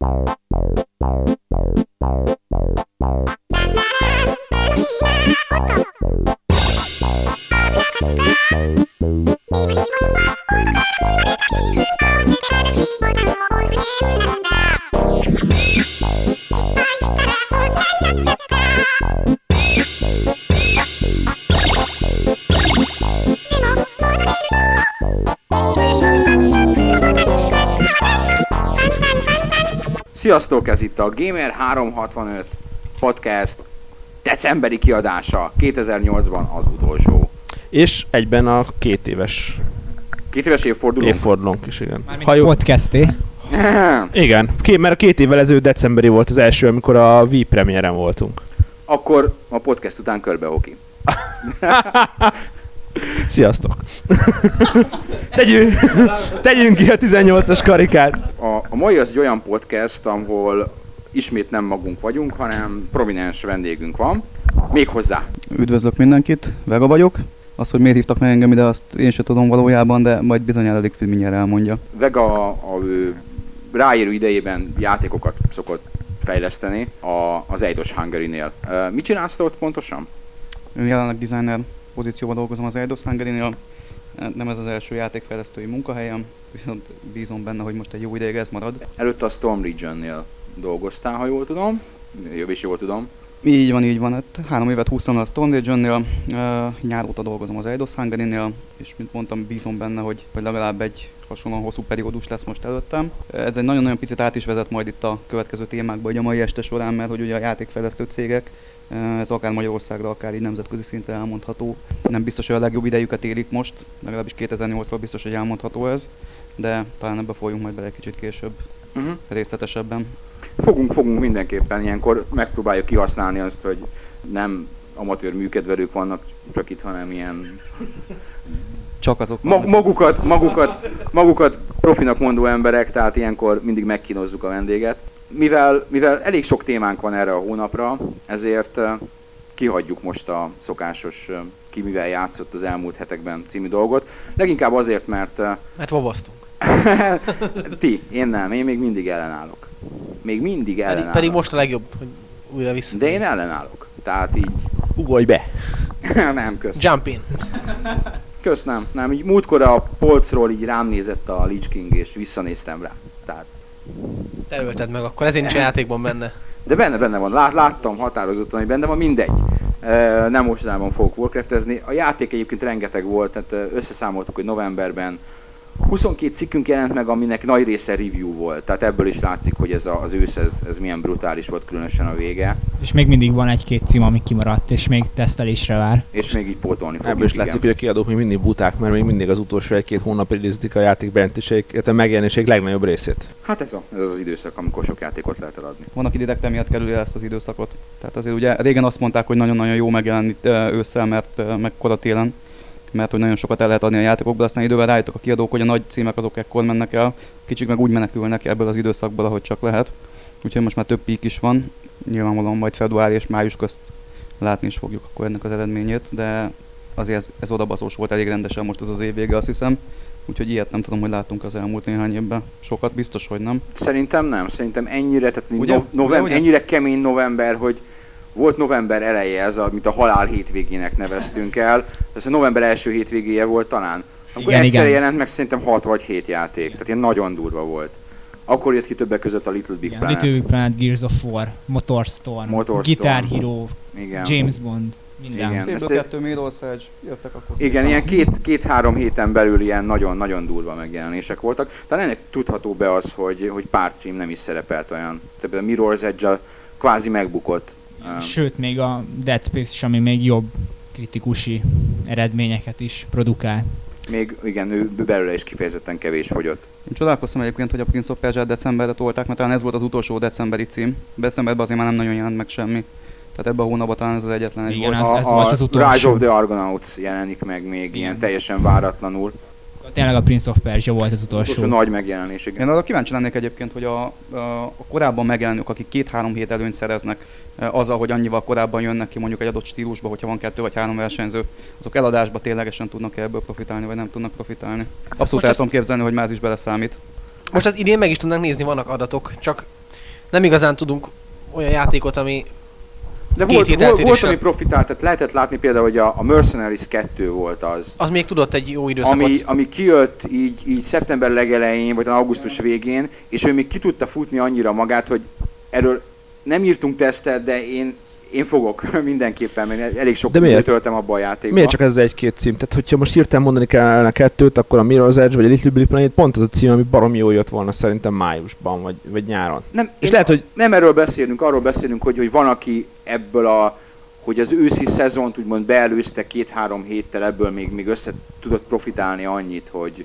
Bye. Sziasztok, ez itt a Gamer 365 podcast decemberi kiadása. 2008-ban az utolsó. És egyben a két éves Két éves évforduló. évfordulónk is, igen. Mármint a podcasté. Igen, két, mert a két évvel ezelőtt decemberi volt az első, amikor a Wii premiéren voltunk. Akkor a podcast után körbe hoki. Sziasztok! tegyünk, tegyünk ki a 18-as karikát. A, a mai az egy olyan podcast, ahol ismét nem magunk vagyunk, hanem prominens vendégünk van. Méghozzá. Üdvözlök mindenkit, Vega vagyok. Az, hogy miért hívtak meg engem ide, azt én sem tudom valójában, de majd bizonyára elég mindjárt elmondja. Vega a, a ő ráérő idejében játékokat szokott fejleszteni a, az Eidos Hungary-nél. Mit csinálsz ott pontosan? Jelenleg designer pozícióban dolgozom az Eidos Hungary-nél. Nem ez az első játékfejlesztői munkahelyem, viszont bízom benne, hogy most egy jó ideig ez marad. Előtte a Storm Region-nél dolgoztál, ha jól tudom. Is jól tudom. Így van, így van. Hát három évet húztam a Stone Legion-nél, uh, nyár óta dolgozom az Eidos Hungary-nél, és mint mondtam, bízom benne, hogy, hogy legalább egy hasonlóan hosszú periódus lesz most előttem. Ez egy nagyon-nagyon picit át is vezet majd itt a következő témákba, hogy a mai este során, mert hogy ugye a játékfejlesztő cégek, ez akár Magyarországra, akár így nemzetközi szinten elmondható. Nem biztos, hogy a legjobb idejüket élik most, legalábbis 2008-ról biztos, hogy elmondható ez, de talán ebbe folyunk majd bele egy kicsit később, Uh-huh. részletesebben. Fogunk, fogunk mindenképpen ilyenkor megpróbáljuk kihasználni azt, hogy nem amatőr műkedvelők vannak csak itt, hanem ilyen Csak azok ma- magukat, magukat, magukat profinak mondó emberek, tehát ilyenkor mindig megkínozzuk a vendéget. Mivel, mivel elég sok témánk van erre a hónapra, ezért kihagyjuk most a szokásos ki mivel játszott az elmúlt hetekben című dolgot. Leginkább azért, mert Mert vovasztunk. ti, én nem, én még mindig ellenállok. Még mindig ellenállok. pedig most a legjobb, hogy újra vissza. De én ellenállok. Tehát így Ugolj be! nem, kösz. Jump in. Kösz, nem. Nem, így múltkor a polcról így rám nézett a Lich King, és visszanéztem rá. Tehát, Te ölted meg, akkor ezért nincs a játékban benne. de benne, benne van. Lát, láttam határozottan, hogy benne van, mindegy. Ö, Nem mostanában fogok Warcraftezni. A játék egyébként rengeteg volt, tehát összeszámoltuk, hogy novemberben 22 cikkünk jelent meg, aminek nagy része review volt. Tehát ebből is látszik, hogy ez a, az ősz, ez, ez milyen brutális volt, különösen a vége. És még mindig van egy-két cím, ami kimaradt, és még tesztelésre vár. És még így pótolni fogjuk. Ebből is igen. látszik, hogy a kiadók még mindig buták, mert még mindig az utolsó egy-két hónap időzítik a játék bejelentéseik, illetve megjelenéseik legnagyobb részét. Hát ez, a, ez az, az időszak, amikor sok játékot lehet eladni. Van, aki direkt emiatt kerüli el ezt az időszakot. Tehát azért ugye régen azt mondták, hogy nagyon-nagyon jó megjelenni ősszel, mert meg télen, mert hogy nagyon sokat el lehet adni a játékokból, aztán idővel rájöttek a kiadók, hogy a nagy címek azok ekkor mennek el, kicsik meg úgy menekülnek ebből az időszakból, ahogy csak lehet. Úgyhogy most már több pík is van, nyilvánvalóan majd február és május közt látni is fogjuk akkor ennek az eredményét, de azért ez, ez odabaszós volt elég rendesen most ez az év vége, azt hiszem. Úgyhogy ilyet nem tudom, hogy láttunk az elmúlt néhány évben. Sokat biztos, hogy nem. Szerintem nem, szerintem ennyire, tehát Ugye? no, november, Ugye, ugye? ennyire kemény november, hogy volt november eleje, ez a, mint a halál hétvégének neveztünk el, ez a november első hétvégéje volt talán. Akkor Igen, egyszer igen. jelent meg szerintem 6 vagy 7 játék, tehát ilyen nagyon durva volt. Akkor jött ki többek között a Little Big Igen, Planet. Little Big Planet, Gears of War, Motorstorm, Motorstorm. Guitar Hero, Igen. James Bond, minden. Igen. Ezt- 2, Mirror's Edge, jöttek akkor Igen, szépen. ilyen két, két-három héten belül ilyen nagyon-nagyon durva megjelenések voltak. Talán ennek tudható be az, hogy, hogy pár cím nem is szerepelt olyan. Tehát a Mirror's edge kvázi megbukott. Um, Sőt, még a Dead Space is, ami még jobb kritikusi eredményeket is produkál. Még igen, ő belőle is kifejezetten kevés fogyott. Én csodálkoztam egyébként, hogy a Prince of Persia decemberre tolták, mert talán ez volt az utolsó decemberi cím. Decemberben azért már nem nagyon jelent meg semmi. Tehát ebben a hónapban talán ez az egyetlen egy Igen, volt. a, ez a volt az utolsó. Rise of the Argonauts jelenik meg még Igen. ilyen teljesen váratlanul. Tényleg a Prince of Persia volt az utolsó. Utolsó nagy megjelenés, Én igen. arra kíváncsi lennék egyébként, hogy a, a, korábban megjelenők, akik két-három hét előnyt szereznek e, azzal, hogy annyival korábban jönnek ki mondjuk egy adott stílusba, hogyha van kettő vagy három versenyző, azok eladásba ténylegesen tudnak ebből profitálni, vagy nem tudnak profitálni. Abszolút Most el ezt- tudom képzelni, hogy más is beleszámít. Most az idén meg is tudnánk nézni, vannak adatok, csak nem igazán tudunk olyan játékot, ami De Két volt, hét volt, volt, ami profitált, tehát lehetett látni például, hogy a, a Mercenaries 2 volt az, az még tudott egy jó időszakot. ami, ami kijött így, így szeptember legelején, vagy augusztus végén, és ő még ki tudta futni annyira magát, hogy erről nem írtunk tesztet, de én, én fogok mindenképpen, mert elég sok időt töltem abba a játékba. Miért csak ez egy-két cím? Tehát, hogyha most hirtelen mondani kellene kettőt, akkor a Mirror's Edge vagy a Little Big Planet pont az a cím, ami baromi jól jött volna szerintem májusban, vagy, vagy nyáron. Nem, És lehet, hogy nem erről beszélünk, arról beszélünk, hogy, hogy van, aki ebből a hogy az őszi szezont úgymond beelőzte két-három héttel, ebből még, még össze tudott profitálni annyit, hogy,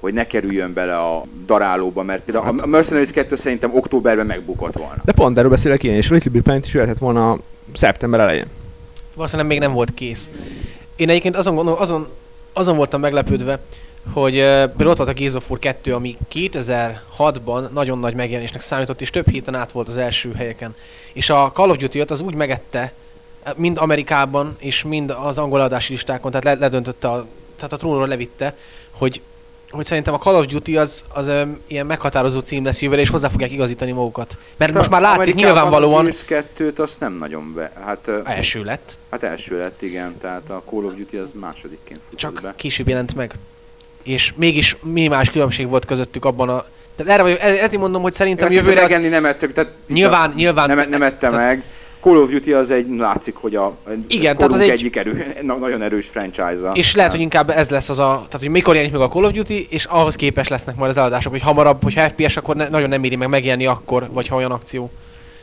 hogy ne kerüljön bele a darálóba, mert például a Mercenaries 2 szerintem októberben megbukott volna. de pont erről beszélek én, és a Little Big Planet is jöhetett volna szeptember elején. Valószínűleg még nem volt kész. Én egyébként azon, gondol, azon, azon voltam meglepődve, hogy uh, például ott volt a Gears of War 2, ami 2006-ban nagyon nagy megjelenésnek számított, és több héten át volt az első helyeken. És a Call of duty az úgy megette, mind Amerikában, és mind az angol adási listákon, tehát le, ledöntötte, a, tehát a trónról levitte, hogy hogy szerintem a Call of Duty az, az um, ilyen meghatározó cím lesz jövőre, és hozzá fogják igazítani magukat. Mert most már látszik Amerikában nyilvánvalóan A Gears 2-t azt nem nagyon be, hát, első lett, hát első lett, igen, tehát a Call of Duty az másodikként csak be. később jelent meg. És mégis minimális különbség volt közöttük abban a... Tehát erre vagyok, ez- ezért mondom, hogy szerintem Ezt jövőre az... nem ettük, tehát Nyilván, nyilván... nem, nem ette tehát- meg. Call of Duty az egy, látszik, hogy a Igen, tehát az egy- egyik erő, na, nagyon erős franchise-a. És lehet, hogy inkább ez lesz az a... Tehát, hogy mikor jelenik meg a Call of Duty, és ahhoz képes lesznek majd az eladások, hogy hamarabb, hogyha FPS, akkor ne, nagyon nem éri meg megjelenni akkor, vagy ha olyan akció.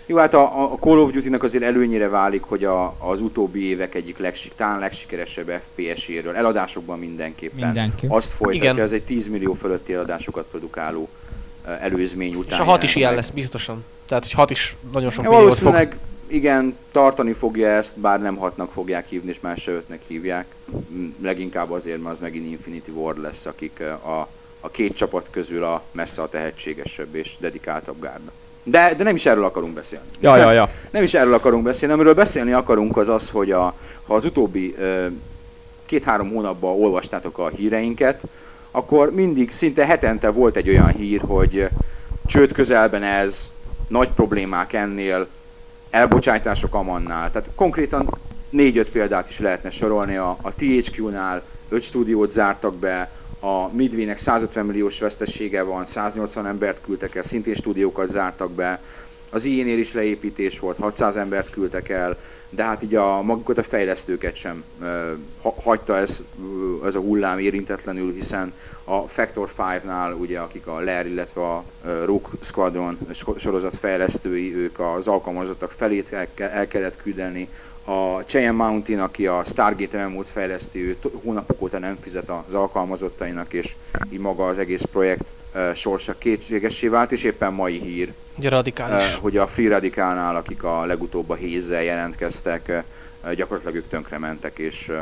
Jó, hát a, a Call of Duty-nak azért előnyére válik, hogy a, az utóbbi évek egyik legsik, talán legsikeresebb FPS-éről, eladásokban mindenképpen. Mindenki. Azt folytatja, Igen. ez egy 10 millió fölötti eladásokat produkáló előzmény után. És a hat is ilyen lesz, biztosan. Tehát, hogy hat is nagyon sok Ja, milliót fog. Igen, tartani fogja ezt, bár nem hatnak fogják hívni, és más se ötnek hívják. Mm, Leginkább azért, mert az megint Infinity Ward lesz, akik a, a két csapat közül a messze a tehetségesebb és dedikáltabb gárda. De, de nem is erről akarunk beszélni. Ja, ja, ja. Nem is erről akarunk beszélni, amiről beszélni akarunk az az, hogy a, ha az utóbbi két-három hónapban olvastátok a híreinket, akkor mindig, szinte hetente volt egy olyan hír, hogy csőd közelben ez, nagy problémák ennél, elbocsátások amannál. Tehát konkrétan négy-öt példát is lehetne sorolni. A, a THQ-nál öt stúdiót zártak be, a Midway-nek 150 milliós vesztesége van, 180 embert küldtek el, szintén stúdiókat zártak be, az IE-nél is leépítés volt, 600 embert küldtek el, de hát így a magukat a fejlesztőket sem ha, hagyta ez, ez a hullám érintetlenül, hiszen a Factor 5-nál, ugye, akik a Lair, illetve a Rogue Squadron so- sorozat fejlesztői, ők az alkalmazottak felét el, el kellett küldeni. A Cheyenne Mountain, aki a Stargate MMO-t fejleszti, ő hónapok óta nem fizet az alkalmazottainak, és így maga az egész projekt ö, sorsa kétségessé vált, és éppen mai hír, Ugye radikális. Eh, hogy a Free Radicalnál, akik a legutóbb a hézzel jelentkeztek, eh, gyakorlatilag ők tönkre mentek, és eh,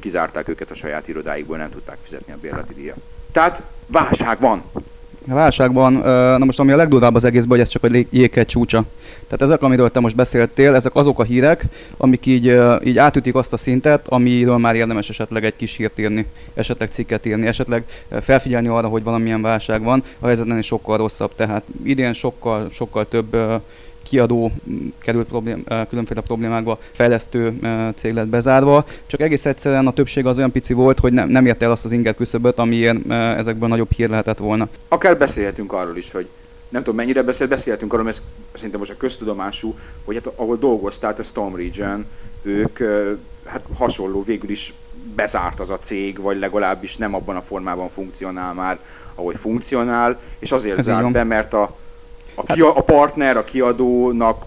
kizárták őket a saját irodáikból, nem tudták fizetni a bérleti díjat. Tehát válság van. Válságban, na most ami a legdurvább az egészben, hogy ez csak a jéghegy csúcsa. Tehát ezek, amiről te most beszéltél, ezek azok a hírek, amik így, így átütik azt a szintet, amiről már érdemes esetleg egy kis hírt írni, esetleg cikket írni, esetleg felfigyelni arra, hogy valamilyen válság van, a helyzet ennél sokkal rosszabb. Tehát idén sokkal, sokkal több kiadó m, került problém, különféle problémákba, fejlesztő cég lett bezárva, csak egész egyszerűen a többség az olyan pici volt, hogy nem, nem ért el azt az inger küszöböt, amiért ezekből nagyobb hír lehetett volna. Akár beszélhetünk arról is, hogy nem tudom mennyire beszélt, beszélhetünk arról, mert szerintem most a köztudomású, hogy hát ahol dolgoztál, a Storm Region, ők hát hasonló végül is bezárt az a cég, vagy legalábbis nem abban a formában funkcionál már, ahogy funkcionál, és azért Ez zárt be, mert a, a, kia, a partner, a kiadónak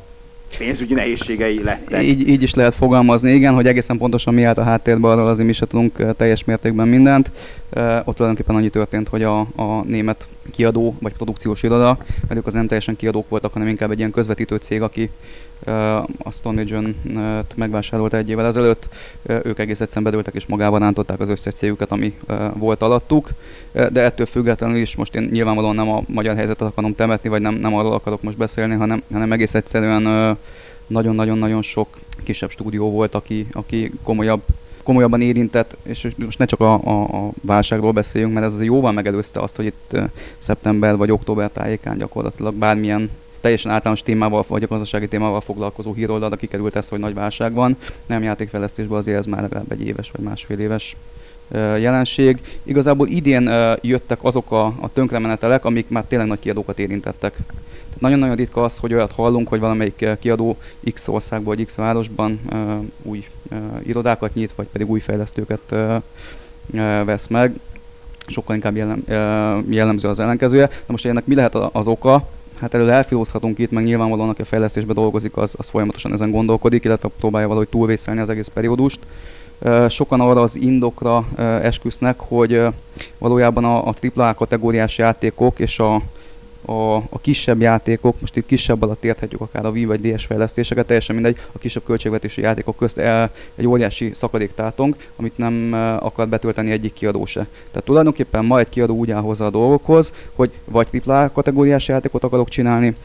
pénzügyi nehézségei lettek. Így, így is lehet fogalmazni, igen, hogy egészen pontosan mi állt a háttérben, arról azért mi se tudunk eh, teljes mértékben mindent. Eh, Ott tulajdonképpen annyi történt, hogy a, a német kiadó vagy produkciós iroda, mert ők az nem teljesen kiadók voltak, hanem inkább egy ilyen közvetítő cég, aki eh, a Stone Legion-t megvásárolta egy évvel ezelőtt. Eh, Ők egész egyszerűen bedőltek és magában rántották az összes cégüket, ami eh, volt alattuk. Eh, De ettől függetlenül is most én nyilvánvalóan nem a magyar helyzetet akarom temetni, vagy nem, nem arról akarok most beszélni, hanem, hanem egész egyszerűen eh, nagyon-nagyon-nagyon sok kisebb stúdió volt, aki, aki komolyabb, komolyabban érintett, és most ne csak a, a, a válságról beszéljünk, mert ez azért jóval megelőzte azt, hogy itt szeptember vagy október tájékán gyakorlatilag bármilyen teljesen általános témával, vagy a gazdasági témával foglalkozó híroldal, kikerült ez, hogy nagy válság van. Nem játékfejlesztésben azért ez már legalább egy éves vagy másfél éves jelenség. Igazából idén jöttek azok a, a tönkremenetelek, amik már tényleg nagy kiadókat érintettek. Nagyon-nagyon ritka az, hogy olyat hallunk, hogy valamelyik kiadó X országban vagy X városban új irodákat nyit, vagy pedig új fejlesztőket vesz meg. Sokkal inkább jellem, jellemző az ellenkezője. De most ennek mi lehet az oka? Hát előre elfilózhatunk itt, meg nyilvánvalóan, aki a fejlesztésben dolgozik, az, az folyamatosan ezen gondolkodik, illetve próbálja valahogy túlvészelni az egész periódust. Sokan arra az indokra esküsznek, hogy valójában a, a AAA kategóriás játékok és a, a, a kisebb játékok, most itt kisebb alatt érthetjük akár a Wii vagy DS fejlesztéseket, teljesen mindegy, a kisebb költségvetési játékok közt el, egy óriási szakadék tátong, amit nem akar betölteni egyik kiadó se. Tehát tulajdonképpen ma egy kiadó úgy áll hozzá a dolgokhoz, hogy vagy AAA kategóriás játékot akarok csinálni,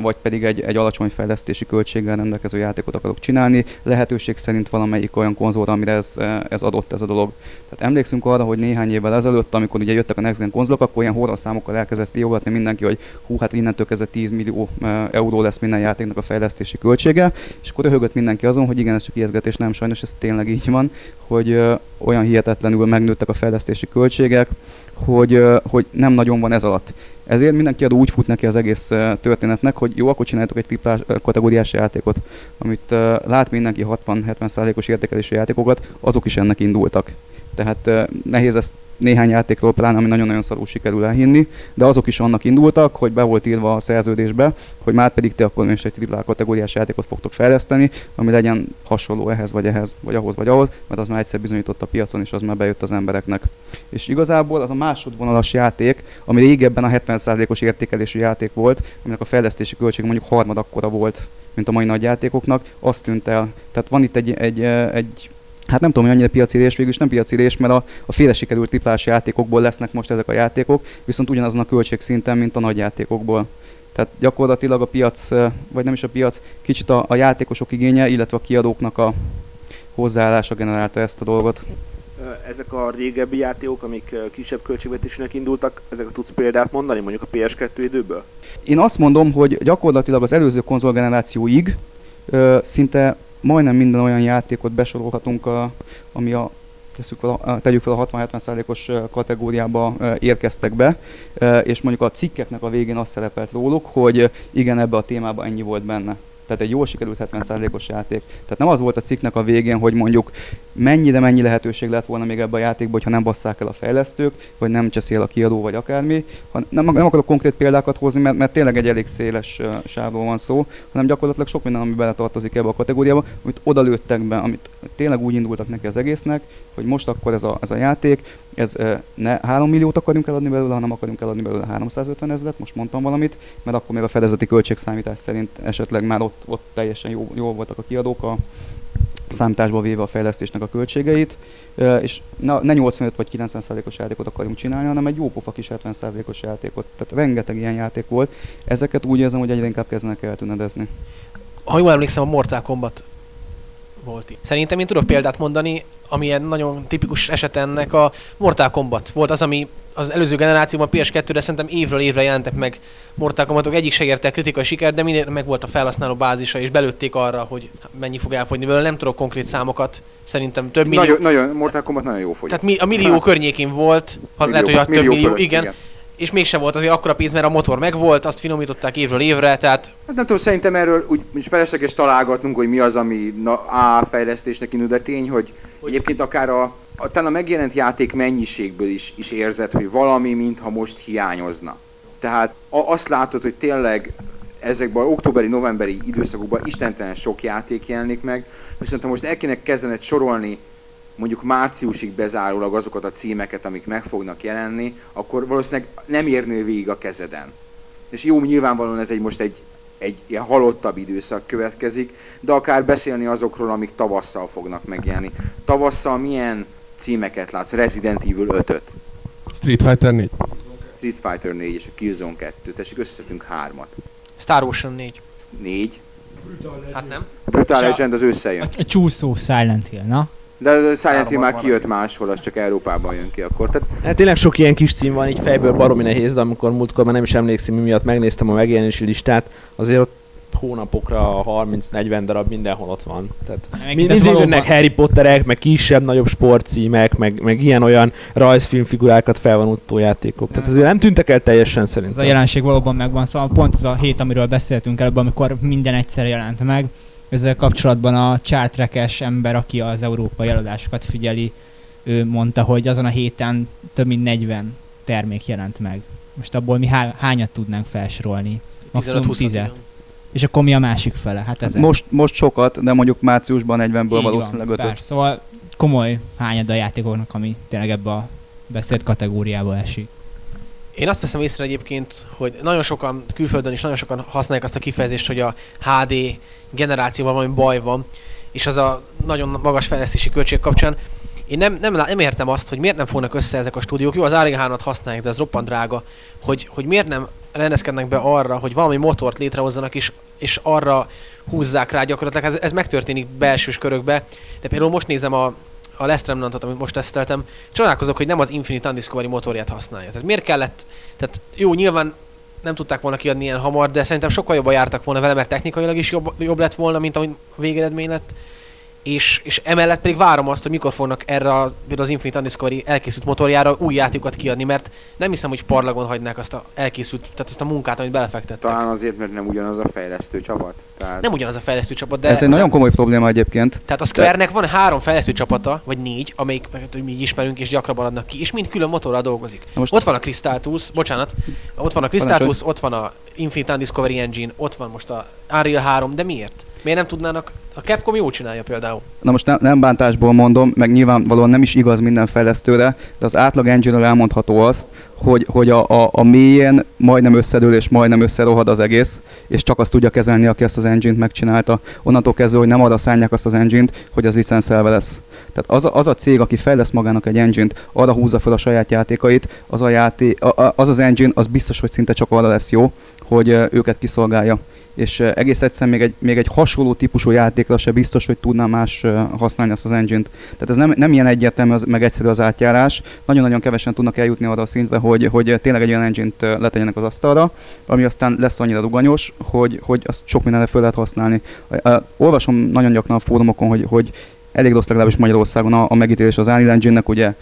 vagy pedig egy, egy alacsony fejlesztési költséggel rendelkező játékot akarok csinálni, lehetőség szerint valamelyik olyan konzolra, amire ez, ez adott ez a dolog. Tehát emlékszünk arra, hogy néhány évvel ezelőtt, amikor ugye jöttek a Next Gen konzolok, akkor ilyen horror számokkal elkezdett riogatni mindenki, hogy hú, hát innentől kezdve 10 millió euró lesz minden játéknak a fejlesztési költsége, és akkor röhögött mindenki azon, hogy igen, ez csak ijeszgetés, nem sajnos ez tényleg így van, hogy olyan hihetetlenül megnőttek a fejlesztési költségek, hogy, hogy nem nagyon van ez alatt. Ezért mindenki adó úgy fut neki az egész történetnek, hogy jó, akkor csináljátok egy triplás kategóriás játékot, amit lát mindenki 60-70%-os értékelésű játékokat, azok is ennek indultak. Tehát nehéz ezt néhány játékról pláne, ami nagyon-nagyon szarul sikerül elhinni, de azok is annak indultak, hogy be volt írva a szerződésbe, hogy már pedig te akkor is egy triplá kategóriás játékot fogtok fejleszteni, ami legyen hasonló ehhez, vagy ehhez, vagy ahhoz, vagy ahhoz, mert az már egyszer bizonyított a piacon, és az már bejött az embereknek. És igazából az a másodvonalas játék, ami régebben a 70%-os értékelésű játék volt, aminek a fejlesztési költség mondjuk harmad akkora volt, mint a mai nagy játékoknak, azt tűnt el. Tehát van itt egy, egy, egy Hát nem tudom, hogy annyira piacirés, végül is nem piacirés, mert a, a féle sikerült triplás játékokból lesznek most ezek a játékok, viszont ugyanazon a költségszinten, mint a nagy játékokból. Tehát gyakorlatilag a piac, vagy nem is a piac, kicsit a, a játékosok igénye, illetve a kiadóknak a hozzáállása generálta ezt a dolgot. Ezek a régebbi játékok, amik kisebb költségvetésűnek indultak, ezek tudsz példát mondani mondjuk a PS2 időből? Én azt mondom, hogy gyakorlatilag az előző konzolgenerációig szinte majdnem minden olyan játékot besorolhatunk, a, ami a teszük fel tegyük fel a 60-70%-os kategóriába érkeztek be, és mondjuk a cikkeknek a végén azt szerepelt róluk, hogy igen, ebbe a témába ennyi volt benne. Tehát egy jól sikerült 70%-os játék. Tehát nem az volt a cikknek a végén, hogy mondjuk mennyire mennyi lehetőség lett volna még ebbe a játékban, hogyha nem basszák el a fejlesztők, vagy nem cseszél a kiadó, vagy akármi. Ha nem, nem akarok konkrét példákat hozni, mert, mert tényleg egy elég széles uh, sávról van szó, hanem gyakorlatilag sok minden, ami beletartozik ebbe a kategóriába, amit odalőttek be, amit tényleg úgy indultak neki az egésznek, hogy most akkor ez a, ez a játék, ez ne 3 milliót akarunk eladni belőle, hanem akarunk eladni belőle 350 ezeret, most mondtam valamit, mert akkor még a fedezeti költségszámítás szerint esetleg már ott, ott teljesen jó, jó voltak a kiadók a, számításba véve a fejlesztésnek a költségeit, és ne 85 vagy 90 os játékot akarjunk csinálni, hanem egy jó pofa kis 70 os játékot. Tehát rengeteg ilyen játék volt. Ezeket úgy érzem, hogy egyre inkább kezdenek eltűnedezni. Ha jól emlékszem, a Mortal Kombat volt itt. Szerintem én tudok példát mondani, ami egy nagyon tipikus eset ennek a Mortal Kombat. Volt az, ami az előző generációban PS2-re szerintem évről évre jelentek meg Mortal Kombatok, egyik se érte kritikai sikert, de minél meg volt a felhasználó bázisa, és belőtték arra, hogy mennyi fog elfogyni belőle. Nem tudok konkrét számokat, szerintem több millió. Nagyon, nagyon Mortal Kombat nagyon jó fogy. Tehát mi, a millió hát. környékén volt, ha millió, lehet, hogy a több millió, fölött, igen. igen és mégsem volt azért akkora pénz, mert a motor megvolt, azt finomították évről évre, tehát... Hát nem tudom, szerintem erről úgy is felesleges találgatnunk, hogy mi az, ami na, A fejlesztésnek indul, de tény, hogy, hogy egyébként akár a, a, talán a megjelent játék mennyiségből is, is érzed, hogy valami mintha most hiányozna. Tehát a, azt látod, hogy tényleg ezekben októberi-novemberi időszakokban istentelen sok játék jelenik meg, viszont ha most el kéne kezdened sorolni mondjuk márciusig bezárólag azokat a címeket, amik meg fognak jelenni, akkor valószínűleg nem érnél végig a kezeden. És jó, nyilvánvalóan ez egy most egy, egy ilyen halottabb időszak következik, de akár beszélni azokról, amik tavasszal fognak megjelenni. Tavasszal milyen címeket látsz? Resident Evil 5-öt. Street Fighter 4. Street Fighter 4 és a Killzone 2. Tessék, összeszedünk hármat. Star Ocean 4. 4. Hát nem. Brutal Legend az összejön. A, a csúszó Silent Hill, na? De a Silent Hill már 360 kijött máshol, az csak Európában jön ki akkor. Tehát Hát tényleg sok ilyen kis cím van, így fejből baromi nehéz, de amikor múltkor már nem is emlékszem, mi miatt megnéztem a megjelenési listát, azért ott hónapokra 30-40 darab mindenhol ott van. Tehát mind, ez mindig valóban- jönnek Harry Potterek, meg kisebb, nagyobb sportcímek, meg, meg ilyen-olyan rajzfilmfigurákat felvonultó játékok. Tehát azért nem tűntek el teljesen Ez a szerintem. jelenség valóban megvan, szóval pont ez a hét, amiről beszéltünk előbb, amikor minden egyszer jelent meg. Ezzel kapcsolatban a chartrekes ember, aki az európai eladásokat figyeli, ő mondta, hogy azon a héten több mint 40 termék jelent meg. Most abból mi há- hányat tudnánk felsorolni? Maximum 15-20 10 És akkor mi a másik fele? Hát ez Most, most sokat, de mondjuk márciusban 40-ből Így valószínűleg van, 5 persze. Szóval komoly hányad a játékoknak, ami tényleg ebbe a beszélt kategóriába esik. Én azt veszem észre egyébként, hogy nagyon sokan, külföldön is nagyon sokan használják azt a kifejezést, hogy a HD generációval valami baj van, és az a nagyon magas fejlesztési költség kapcsán. Én nem, nem, nem értem azt, hogy miért nem fognak össze ezek a stúdiók. Jó, az RG3-at használják, de ez roppant drága. Hogy, hogy miért nem rendezkednek be arra, hogy valami motort létrehozzanak, és, és arra húzzák rá gyakorlatilag. Ez, ez megtörténik belsős körökbe. De például most nézem a, a Last Remnantot, amit most teszteltem, csodálkozok, hogy nem az Infinite Undiscovery motorját használja. Tehát miért kellett, tehát jó, nyilván nem tudták volna kiadni ilyen hamar, de szerintem sokkal jobban jártak volna vele, mert technikailag is jobb, jobb lett volna, mint amit a végeredmény lett. És, és emellett pedig várom azt, hogy mikor fognak erre a, az Infinite Undiscovery elkészült motorjára új játékokat kiadni, mert nem hiszem, hogy parlagon hagynák azt a elkészült, tehát azt a munkát, amit belefektettek. talán azért, mert nem ugyanaz a fejlesztő csapat. Tehát Nem ugyanaz a fejlesztő csapat, de... Ez egy nagyon komoly probléma egyébként. Tehát a Square-nek van három fejlesztő csapata, vagy négy, amelyik hogy mi így ismerünk és gyakrabban adnak ki, és mind külön motorral dolgozik. Na most- Ott van a Crystal Tools, bocsánat, ott van a Crystal. Tools, ott van a Infinite Undiscovery Engine, ott van most a Unreal 3, de miért? Miért nem tudnának? A Capcom jól csinálja például. Na most nem, nem bántásból mondom, meg nyilvánvalóan nem is igaz minden fejlesztőre, de az átlag engine elmondható azt, hogy, hogy a, a, a mélyén majdnem összedől és majdnem összerohad az egész, és csak azt tudja kezelni, aki ezt az engine-t megcsinálta. Onnantól kezdve, hogy nem arra szánják azt az engine-t, hogy az licenszelve lesz. Tehát az a, az a cég, aki fejlesz magának egy engine-t, arra húzza fel a saját játékait, az a játé, a, a, az, az engine, az biztos, hogy szinte csak arra lesz jó, hogy őket kiszolgálja. És egész egyszerűen még egy, még egy hasonló típusú játékra se biztos, hogy tudná más használni azt az engine-t. Tehát ez nem, nem ilyen egyértelmű, az, meg egyszerű az átjárás. Nagyon-nagyon kevesen tudnak eljutni arra a szintre, hogy, hogy tényleg egy olyan engine-t letegyenek az asztalra, ami aztán lesz annyira ruganyos, hogy, hogy azt sok mindenre fel lehet használni. Olvasom nagyon gyakran a fórumokon, hogy, hogy elég rossz legalábbis Magyarországon a, a megítélés az Unreal Engine-nek, ugye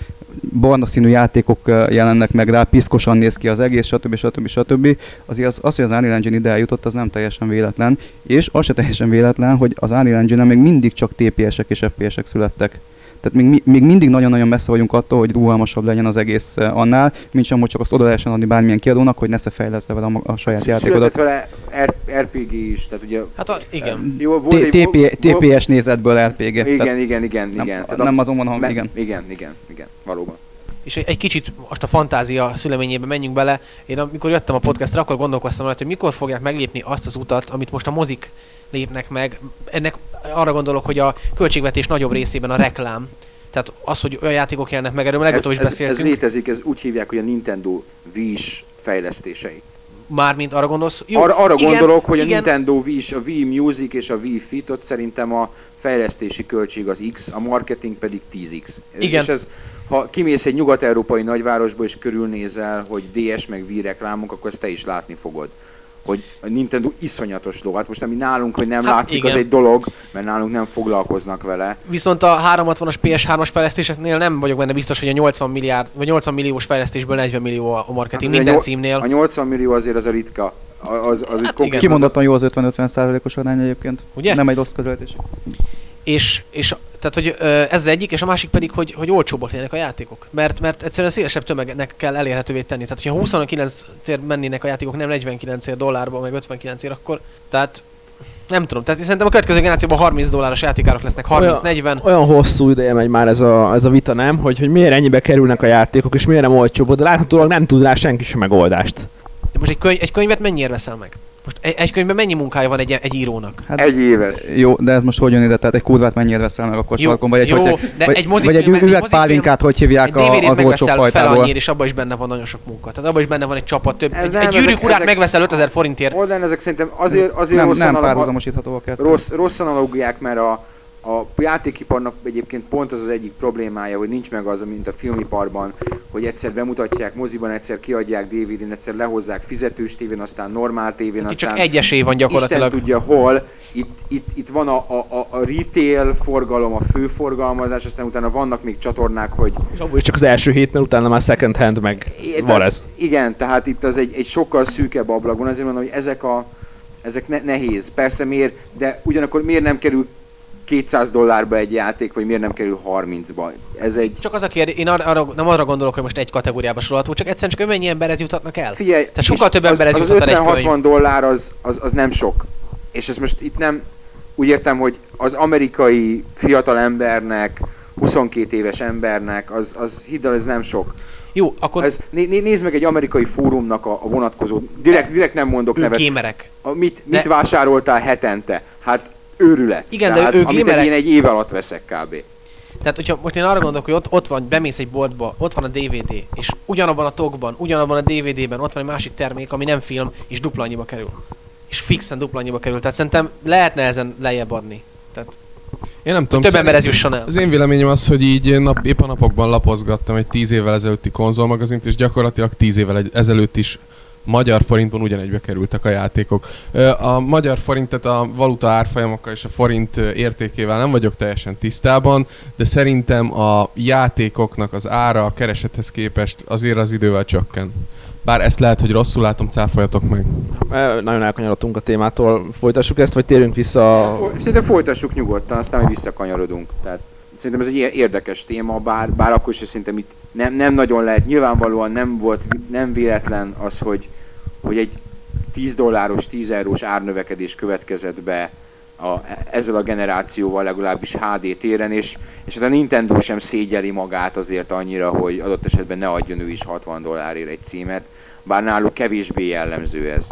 barna színű játékok jelennek meg rá, piszkosan néz ki az egész, stb. stb. stb. Azért az, az, hogy az Unreal Engine ide eljutott, az nem teljesen véletlen, és az se teljesen véletlen, hogy az Unreal Engine-en még mindig csak TPS-ek és FPS-ek születtek. Tehát még, még mindig nagyon-nagyon messze vagyunk attól, hogy rugalmasabb legyen az egész ö, annál, mint sem, hogy csak azt oda lehessen adni bármilyen kiadónak, hogy ne se fejleszte vele a, a saját Született játékodat. vele RPG is, tehát ugye Hát a, igen. jó, volt TP- TPS nézetből RPG. Igen, igen, igen, nem, igen. Nem azon van, hanem me- igen. Igen, igen, igen, valóban. És egy, kicsit most a fantázia szüleményébe menjünk bele. Én amikor jöttem a podcastra, akkor gondolkoztam rajta, hogy mikor fogják meglépni azt az utat, amit most a mozik lépnek meg. Ennek arra gondolok, hogy a költségvetés nagyobb részében a reklám. Tehát az, hogy olyan játékok jelennek meg, erről legutóbb is ez, ez, beszéltünk. ez létezik, ez úgy hívják, hogy a Nintendo Wii-s fejlesztései. Mármint arra gondolsz? Jó, arra, arra igen, gondolok, hogy a igen, Nintendo Wii, a Wii Music és a Wii Fit, ott szerintem a fejlesztési költség az X, a marketing pedig 10X. Igen. És ez, ha kimész egy nyugat-európai nagyvárosba és körülnézel, hogy DS meg Wii reklámok, akkor ezt te is látni fogod hogy a Nintendo iszonyatos dolog. Hát most ami nálunk, hogy nem Hát látszik, igen. az egy dolog, mert nálunk nem foglalkoznak vele. Viszont a 360-as PS3-as fejlesztéseknél nem vagyok benne biztos, hogy a 80 milliárd, vagy 80 milliós fejlesztésből 40 millió a marketing Hát minden a címnél. A 80 millió azért az a ritka. Az, az Hát egy igen. Kimondottan jó az 50-50 százalékos arány egyébként. Ugye? Nem egy rossz közelítés. és, és tehát, hogy ez az egyik, és a másik pedig, hogy, hogy olcsóbbak legyenek a játékok. Mert, mert egyszerűen szélesebb tömegnek kell elérhetővé tenni. Tehát, hogyha 29 ér mennének a játékok, nem 49 ér dollárba, meg 59 ér, akkor, tehát nem tudom. Tehát szerintem a következő generációban 30 dolláros játékárok lesznek, 30-40. Olyan hosszú ideje megy már ez a, ez a vita, nem? Hogy, hogy miért ennyibe kerülnek a játékok, és miért nem olcsóbb, de láthatólag nem tud rá senki sem megoldást. De most egy, könyv, egy könyvet mennyiért veszel meg? Most egy, egy könyvben mennyi munkája van egy, egy írónak? Hát, Egy évet. Jó, de ez most hogy jön ide? Tehát egy kurvát mennyire veszel meg akkor Jó, sarkon, vagy egy, jó, hogy, de vagy, egy vagy egy üvegpálinkát, hogy hívják a, az olcsó fel fajtából. annyira, és abban is benne van nagyon sok munka. Tehát abban is benne van egy csapat több. Ez Egy, nem, egy ezek- gyűrűk urát ezek- megveszel 5000 forintért. Oldán ezek szerintem azért, azért Nem, rossz, nem analóg- párhuzamosítható a kettő. rossz, rossz analógiák, mert a, a játékiparnak egyébként pont az az egyik problémája, hogy nincs meg az, mint a filmiparban, hogy egyszer bemutatják moziban, egyszer kiadják DVD-n, egyszer lehozzák fizetős tévén, aztán normál tévén, Itt aztán csak egy esély van gyakorlatilag. Isten tudja hol. Itt, itt, itt van a, a, a, a retail forgalom, a főforgalmazás, aztán utána vannak még csatornák, hogy És abból is csak az első hét, mert utána már second hand meg É, van ez. Igen, tehát itt az egy, egy sokkal szűkebb ablak van, azért mondom, hogy ezek a ezek ne, nehéz. Persze miért, de ugyanakkor miért nem kerül 200 dollárba egy játék, vagy miért nem kerül 30-ba? Ez egy... Csak az a kérdés, én arra, arra, nem arra gondolok, hogy most egy kategóriába sorolható, csak egyszerűen csak mennyi emberhez jutatnak el. Figyelj, Tehát sokkal több emberhez az, az egy 50-60 könyv. dollár az, az, az, nem sok. És ez most itt nem, úgy értem, hogy az amerikai fiatal embernek, 22 éves embernek, az, az hidd el, ez nem sok. Jó, akkor Ez, né, né, nézd meg egy amerikai fórumnak a, a vonatkozó, direkt, direkt nem mondok ők nevet, gémerek. a, mit, mit De- vásároltál hetente? Hát őrület. Igen, de Tehát, ők amit gamerek. én egy év alatt veszek kb. Tehát, hogyha most én arra gondolok, hogy ott, ott van, bemész egy boltba, ott van a DVD, és ugyanabban a tokban, ugyanabban a DVD-ben ott van egy másik termék, ami nem film, és dupla annyiba kerül. És fixen dupla annyiba kerül. Tehát szerintem lehetne ezen lejjebb adni. Tehát Én nem tudom. több szerint- emberhez jusson el. Az én véleményem az, hogy így nap, épp a napokban lapozgattam egy 10 évvel ezelőtti konzolmagazint, és gyakorlatilag 10 évvel egy- ezelőtt is magyar forintban ugyanegybe kerültek a játékok. A magyar forint, tehát a valuta árfolyamokkal és a forint értékével nem vagyok teljesen tisztában, de szerintem a játékoknak az ára a keresethez képest azért az idővel csökken. Bár ezt lehet, hogy rosszul látom, cáfoljatok meg. Nagyon elkanyarodtunk a témától. Folytassuk ezt, vagy térjünk vissza a... Szerintem folytassuk nyugodtan, aztán majd visszakanyarodunk. Tehát szerintem ez egy érdekes téma, bár, bár akkor is szerintem itt nem, nem nagyon lehet, nyilvánvalóan nem volt, nem véletlen az, hogy, hogy egy 10 dolláros, 10 eurós árnövekedés következett be a, ezzel a generációval legalábbis HD téren, és, és hát a Nintendo sem szégyeli magát azért annyira, hogy adott esetben ne adjon ő is 60 dollárért egy címet, bár náluk kevésbé jellemző ez.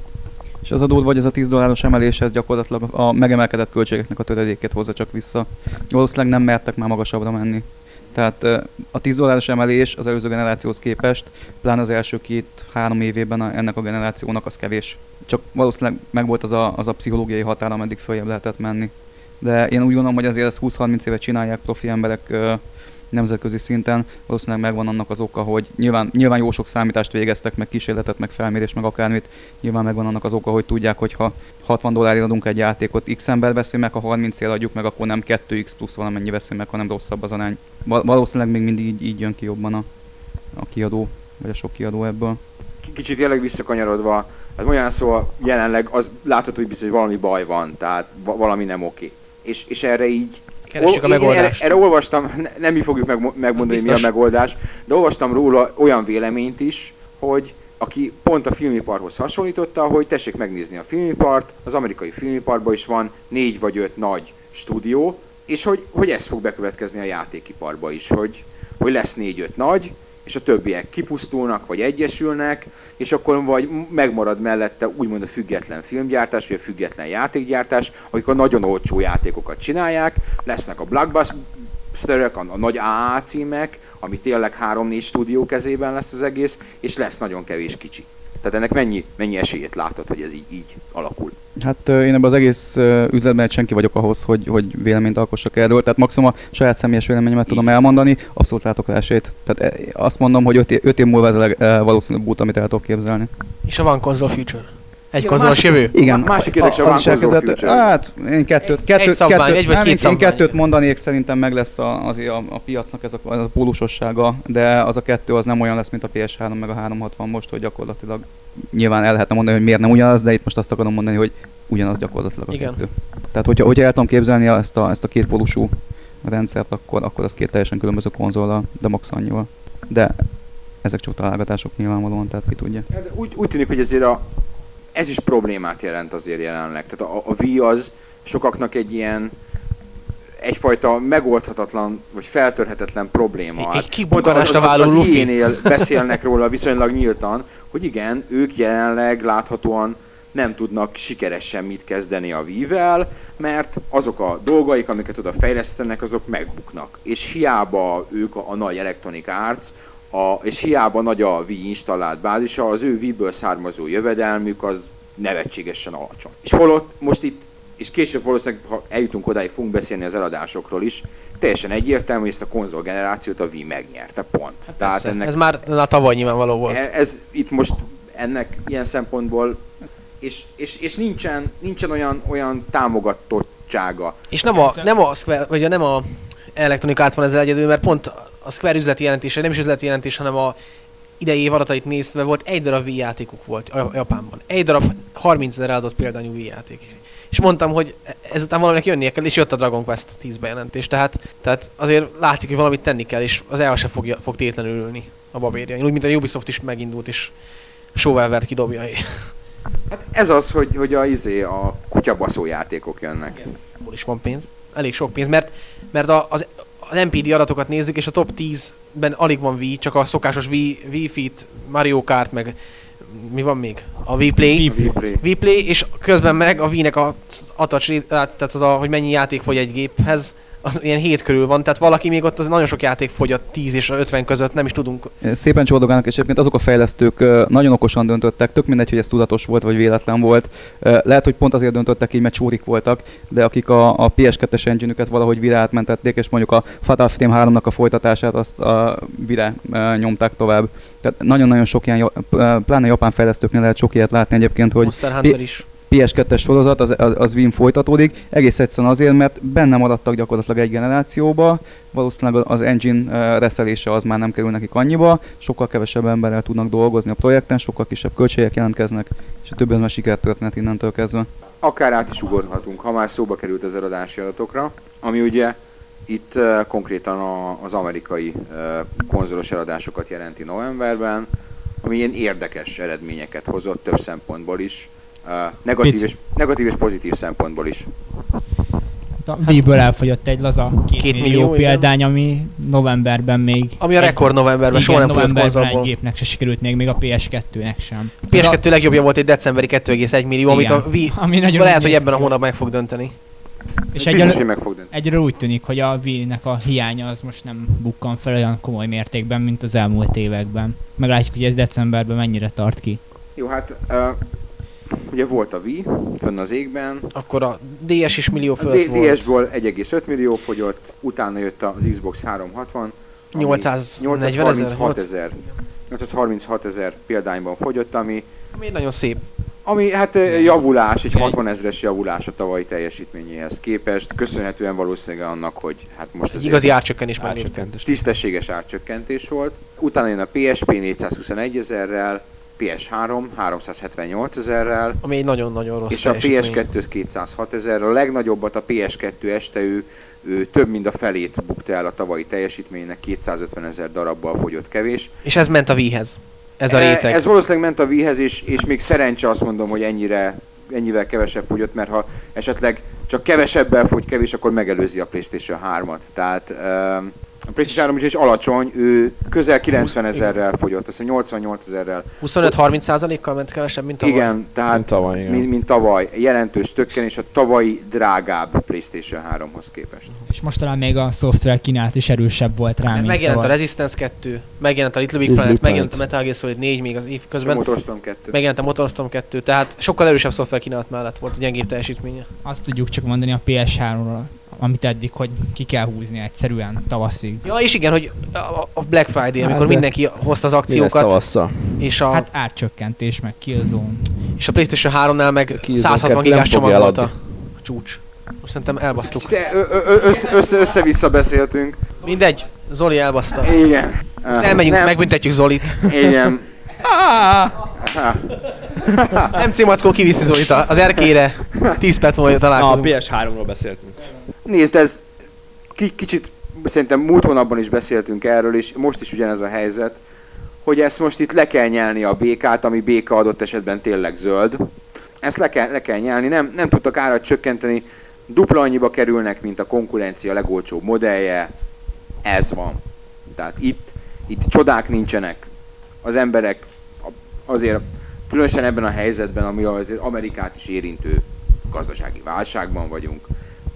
És az a durva, hogy ez a 10 dolláros emelés, ez gyakorlatilag a megemelkedett költségeknek a töredékét hozza csak vissza. Valószínűleg nem mertek már magasabbra menni. Tehát a 10 dolláros emelés az előző generációhoz képest, pláne az első két-három évében ennek a generációnak az kevés. Csak valószínűleg megvolt az a, az a pszichológiai határ, ameddig följebb lehetett menni. De én úgy gondolom, hogy azért ezt 20-30 éve csinálják profi emberek nemzetközi szinten, valószínűleg megvan annak az oka, hogy nyilván, nyilván jó sok számítást végeztek, meg kísérletet, meg felmérés, meg akármit, nyilván megvan annak az oka, hogy tudják, hogy ha 60 dollárért adunk egy játékot, x ember veszi meg, ha 30 ért adjuk meg, akkor nem 2x plusz valamennyi veszi meg, hanem rosszabb az arány. Val- valószínűleg még mindig így, így jön ki jobban a, a kiadó, vagy a sok kiadó ebből. Kicsit tényleg visszakanyarodva, hát olyan szóval jelenleg az látható, hogy biztos, hogy valami baj van, tehát va- valami nem oké. És, és erre így Keressük a megoldást. Erre, erre olvastam, ne- nem mi fogjuk meg, megmondani, mi a Biztos. megoldás, de olvastam róla olyan véleményt is, hogy aki pont a filmiparhoz hasonlította, hogy tessék megnézni a filmipart, az amerikai filmiparban is van négy vagy öt nagy stúdió, és hogy, hogy ez fog bekövetkezni a játékiparba is, hogy, hogy lesz négy-öt nagy, és a többiek kipusztulnak, vagy egyesülnek, és akkor vagy megmarad mellette úgymond a független filmgyártás, vagy a független játékgyártás, akik a nagyon olcsó játékokat csinálják, lesznek a blockbusterek, a, a nagy AA címek, ami tényleg három-négy stúdió kezében lesz az egész, és lesz nagyon kevés kicsi. Tehát ennek mennyi, mennyi esélyét látod, hogy ez így, így alakul? Hát én ebben az egész üzletben egy senki vagyok ahhoz, hogy, hogy véleményt alkossak erről. Tehát maximum a saját személyes véleményemet tudom elmondani, abszolút látok rá esélyt. Tehát eh, azt mondom, hogy 5 év, öt év múlva ez a leg, eh, valószínűbb út, amit el tudok képzelni. És a van console future. Egy Igen, konzolos másik- jövő. Igen, másik érdekes a az elkezdett-. Hát, én kettőt, Egy- kettőt, egy szabvány, kettőt, egy vagy nem, két én kettőt mondanék, szerintem meg lesz a, azért a, a piacnak ez a, az a pólusossága, de az a kettő az nem olyan lesz, mint a PS3 meg a 360 most, hogy gyakorlatilag nyilván el lehetne mondani, hogy miért nem ugyanaz, de itt most azt akarom mondani, hogy ugyanaz gyakorlatilag a Igen. kettő. Tehát, hogyha, hogyha el tudom képzelni ezt a, ezt a két pólusú rendszert, akkor, akkor az két teljesen különböző konzollal, de max annyival. De ezek csak találgatások nyilvánvalóan, tehát ki tudja. Hát úgy, úgy tűnik, hogy azért a, ez is problémát jelent azért jelenleg. Tehát a, a Wii az sokaknak egy ilyen egyfajta megoldhatatlan, vagy feltörhetetlen probléma. Egy- Hát egy kibukkanásra pont az- az- váló az lufi. ilyenél beszélnek róla viszonylag nyíltan, hogy igen, ők jelenleg láthatóan nem tudnak sikeresen mit kezdeni a Wii-vel, mert azok a dolgaik, amiket oda fejlesztenek, azok megbuknak. És hiába ők a, a nagy Electronic Arts, a, és hiába nagy a Wii installált bázisa, az ő Wii-ből származó jövedelmük az nevetségesen alacsony. És holott most itt és később valószínűleg, ha eljutunk odáig, fogunk beszélni az eladásokról is, teljesen egyértelmű, hogy ezt a konzol generációt a Wii megnyerte, pont. Hát Tehát persze, ennek Ez már na, tavaly nyilvánvaló volt. E- Ez itt most ennek ilyen szempontból, és, és, és nincsen, nincsen olyan, olyan támogatottsága. És nem a, nem a Square, vagy a- nem a Electronic Arts van ezzel egyedül, mert pont a Square üzleti jelentése, nem is üzleti jelentés, hanem a idei év adatait nézve volt, egy darab Wii játékuk volt a Japánban. Egy darab 30 ezer eladott példányú Wii játék. És mondtam, hogy ezután valaminek jönnie kell, és jött a Dragon Quest 10 bejelentés. Tehát, tehát azért látszik, hogy valamit tenni kell, és az EA se fogja, fog tétlenül ülni a babérjain. Úgy, mint a Ubisoft is megindult, és Shovelvert kidobja. Hát ez az, hogy, hogy a, izé, a kutyabaszó játékok jönnek. Abból is van pénz. Elég sok pénz, mert, mert a, az, az NPD adatokat nézzük, és a top 10-ben alig van Wii, csak a szokásos Wii, Wii Fit, Mario Kart, meg mi van még? A Wii Play. És közben meg a Wii-nek a atacs, tehát az a, hogy mennyi játék fogy egy géphez, az ilyen 7 körül van, tehát valaki még ott az nagyon sok játék fogy a 10 és a 50 között, nem is tudunk. Szépen csordogálnak, és egyébként azok a fejlesztők nagyon okosan döntöttek, tök mindegy, hogy ez tudatos volt, vagy véletlen volt. Lehet, hogy pont azért döntöttek így, mert csúrik voltak, de akik a, a PS2-es engine valahogy vire átmentették, és mondjuk a Fatal Frame 3-nak a folytatását azt a vire ö, nyomták tovább. Tehát nagyon-nagyon sok ilyen, pláne japán fejlesztőknél lehet sok ilyet látni egyébként, hogy Monster Hunter is. PS2-es sorozat, az, az, az folytatódik, egész egyszerűen azért, mert benne maradtak gyakorlatilag egy generációba, valószínűleg az engine reszelése az már nem kerül nekik annyiba, sokkal kevesebb emberrel tudnak dolgozni a projekten, sokkal kisebb költségek jelentkeznek, és a többi az már sikertörténet innentől kezdve. Akár át is ugorhatunk, ha már szóba került az eladási adatokra, ami ugye itt uh, konkrétan a, az amerikai uh, konzolos eladásokat jelenti novemberben, ami ilyen érdekes eredményeket hozott több szempontból is, negatív, Pici. és, negatív és pozitív szempontból is. A Wii-ből elfogyott egy laza 2 Két millió, millió, igen. példány, ami novemberben még... Ami a rekord novemberben, igen, soha nem fogyott novemberben egy gépnek se sikerült még, még a PS2-nek sem. PS2 legjobbja volt egy decemberi 2,1 millió, amit a Igen. Wii Ami nagyon lehet, hogy ebben a hónapban meg fog dönteni. És hogy meg fog dönteni. egyelőre úgy tűnik, hogy a Wii-nek a hiánya az most nem bukkan fel olyan komoly mértékben, mint az elmúlt években. Meglátjuk, hogy ez decemberben mennyire tart ki. Jó, hát uh, ugye volt a Wii, fönn az égben, Akkor a DS is millió a fölött D- volt. DS-ból 1,5 millió fogyott, utána jött az Xbox 360, ami 840 ezer. 836 ezer. 836 ezer példányban fogyott, ami, Ami nagyon szép. ami hát javulás, egy Igen. 60 ezeres javulás a tavalyi teljesítményéhez képest, köszönhetően valószínűleg annak, hogy hát most az igazi árcsökkenés már. Árcsökkentés. tisztességes árcsökkentés volt. Utána jön a PSP 421 ezerrel, PS3 378 ezerrel, Ami egy nagyon-nagyon rossz és a teljesítmény. PS2 206 ezer, a legnagyobbat a PS2 este ő, ő több mint a felét bukta el a tavalyi teljesítménynek, 250 ezer darabbal fogyott kevés. És ez ment a Wii-hez. Ez a E, réteg. Ez valószínűleg ment a Wii-hez, és, és még szerencse azt mondom, hogy ennyire, ennyivel kevesebb fogyott, mert ha esetleg csak kevesebbel fogy kevés, akkor megelőzi a PlayStation 3-at. Tehát um, a PlayStation 3 is alacsony, ő közel 90 ezerrel fogyott, azt hiszem 88 ezerrel. 25-30 százalékkal ment kevesebb, mint tavaly. Igen, tehát Mint tavaly, igen. mint, mint tavaly. Jelentős tökkenés a tavalyi drágább PlayStation 3-hoz képest. És most talán még a szoftver kínálat is erősebb volt rá, mint Megjelent a tavaly. Resistance 2, megjelent a Little Big Little Planet, Big megjelent a Planet. Metal Gear Solid 4 még az év A közben, Motorstorm 2. megjelent a Motorstorm 2, tehát sokkal erősebb szoftver kínálat mellett volt a gyengébb teljesítménye. Azt tudjuk csak mondani a PS3-ról, amit eddig, hogy ki kell húzni egyszerűen tavaszig. Ja, és igen, hogy a- Black Friday, amikor Hát de- mindenki hozta az akciókat, és a, Hát árcsökkentés, meg Killzone. és a PlayStation 3-nál meg Killzone 160 kettő nem gigás csomag volt a csúcs. Most szerintem elbasztuk. De ö- össze, össze, össze-vissza beszéltünk. Mindegy, Zoli elbaszta. Igen. Elmegyünk, nem, megbüntetjük Zolit. Igen. MC Mackó kiviszi Zolit a- az erkére. 10 perc múlva Na, a találkozunk. PS3-ról beszéltünk. Nézd, ez ki, kicsit szerintem múlt hónapban is beszéltünk erről, és most is ugyanez a helyzet, hogy ezt most itt le kell nyelni a békát, ami béka adott esetben tényleg zöld. Ezt le kell, le kell nyelni, nem, nem tudtak árat csökkenteni, dupla annyiba kerülnek, mint a konkurencia legolcsóbb modellje. Ez van. Tehát itt, itt csodák nincsenek. Az emberek azért, különösen ebben a helyzetben, ami azért Amerikát is érintő gazdasági válságban vagyunk,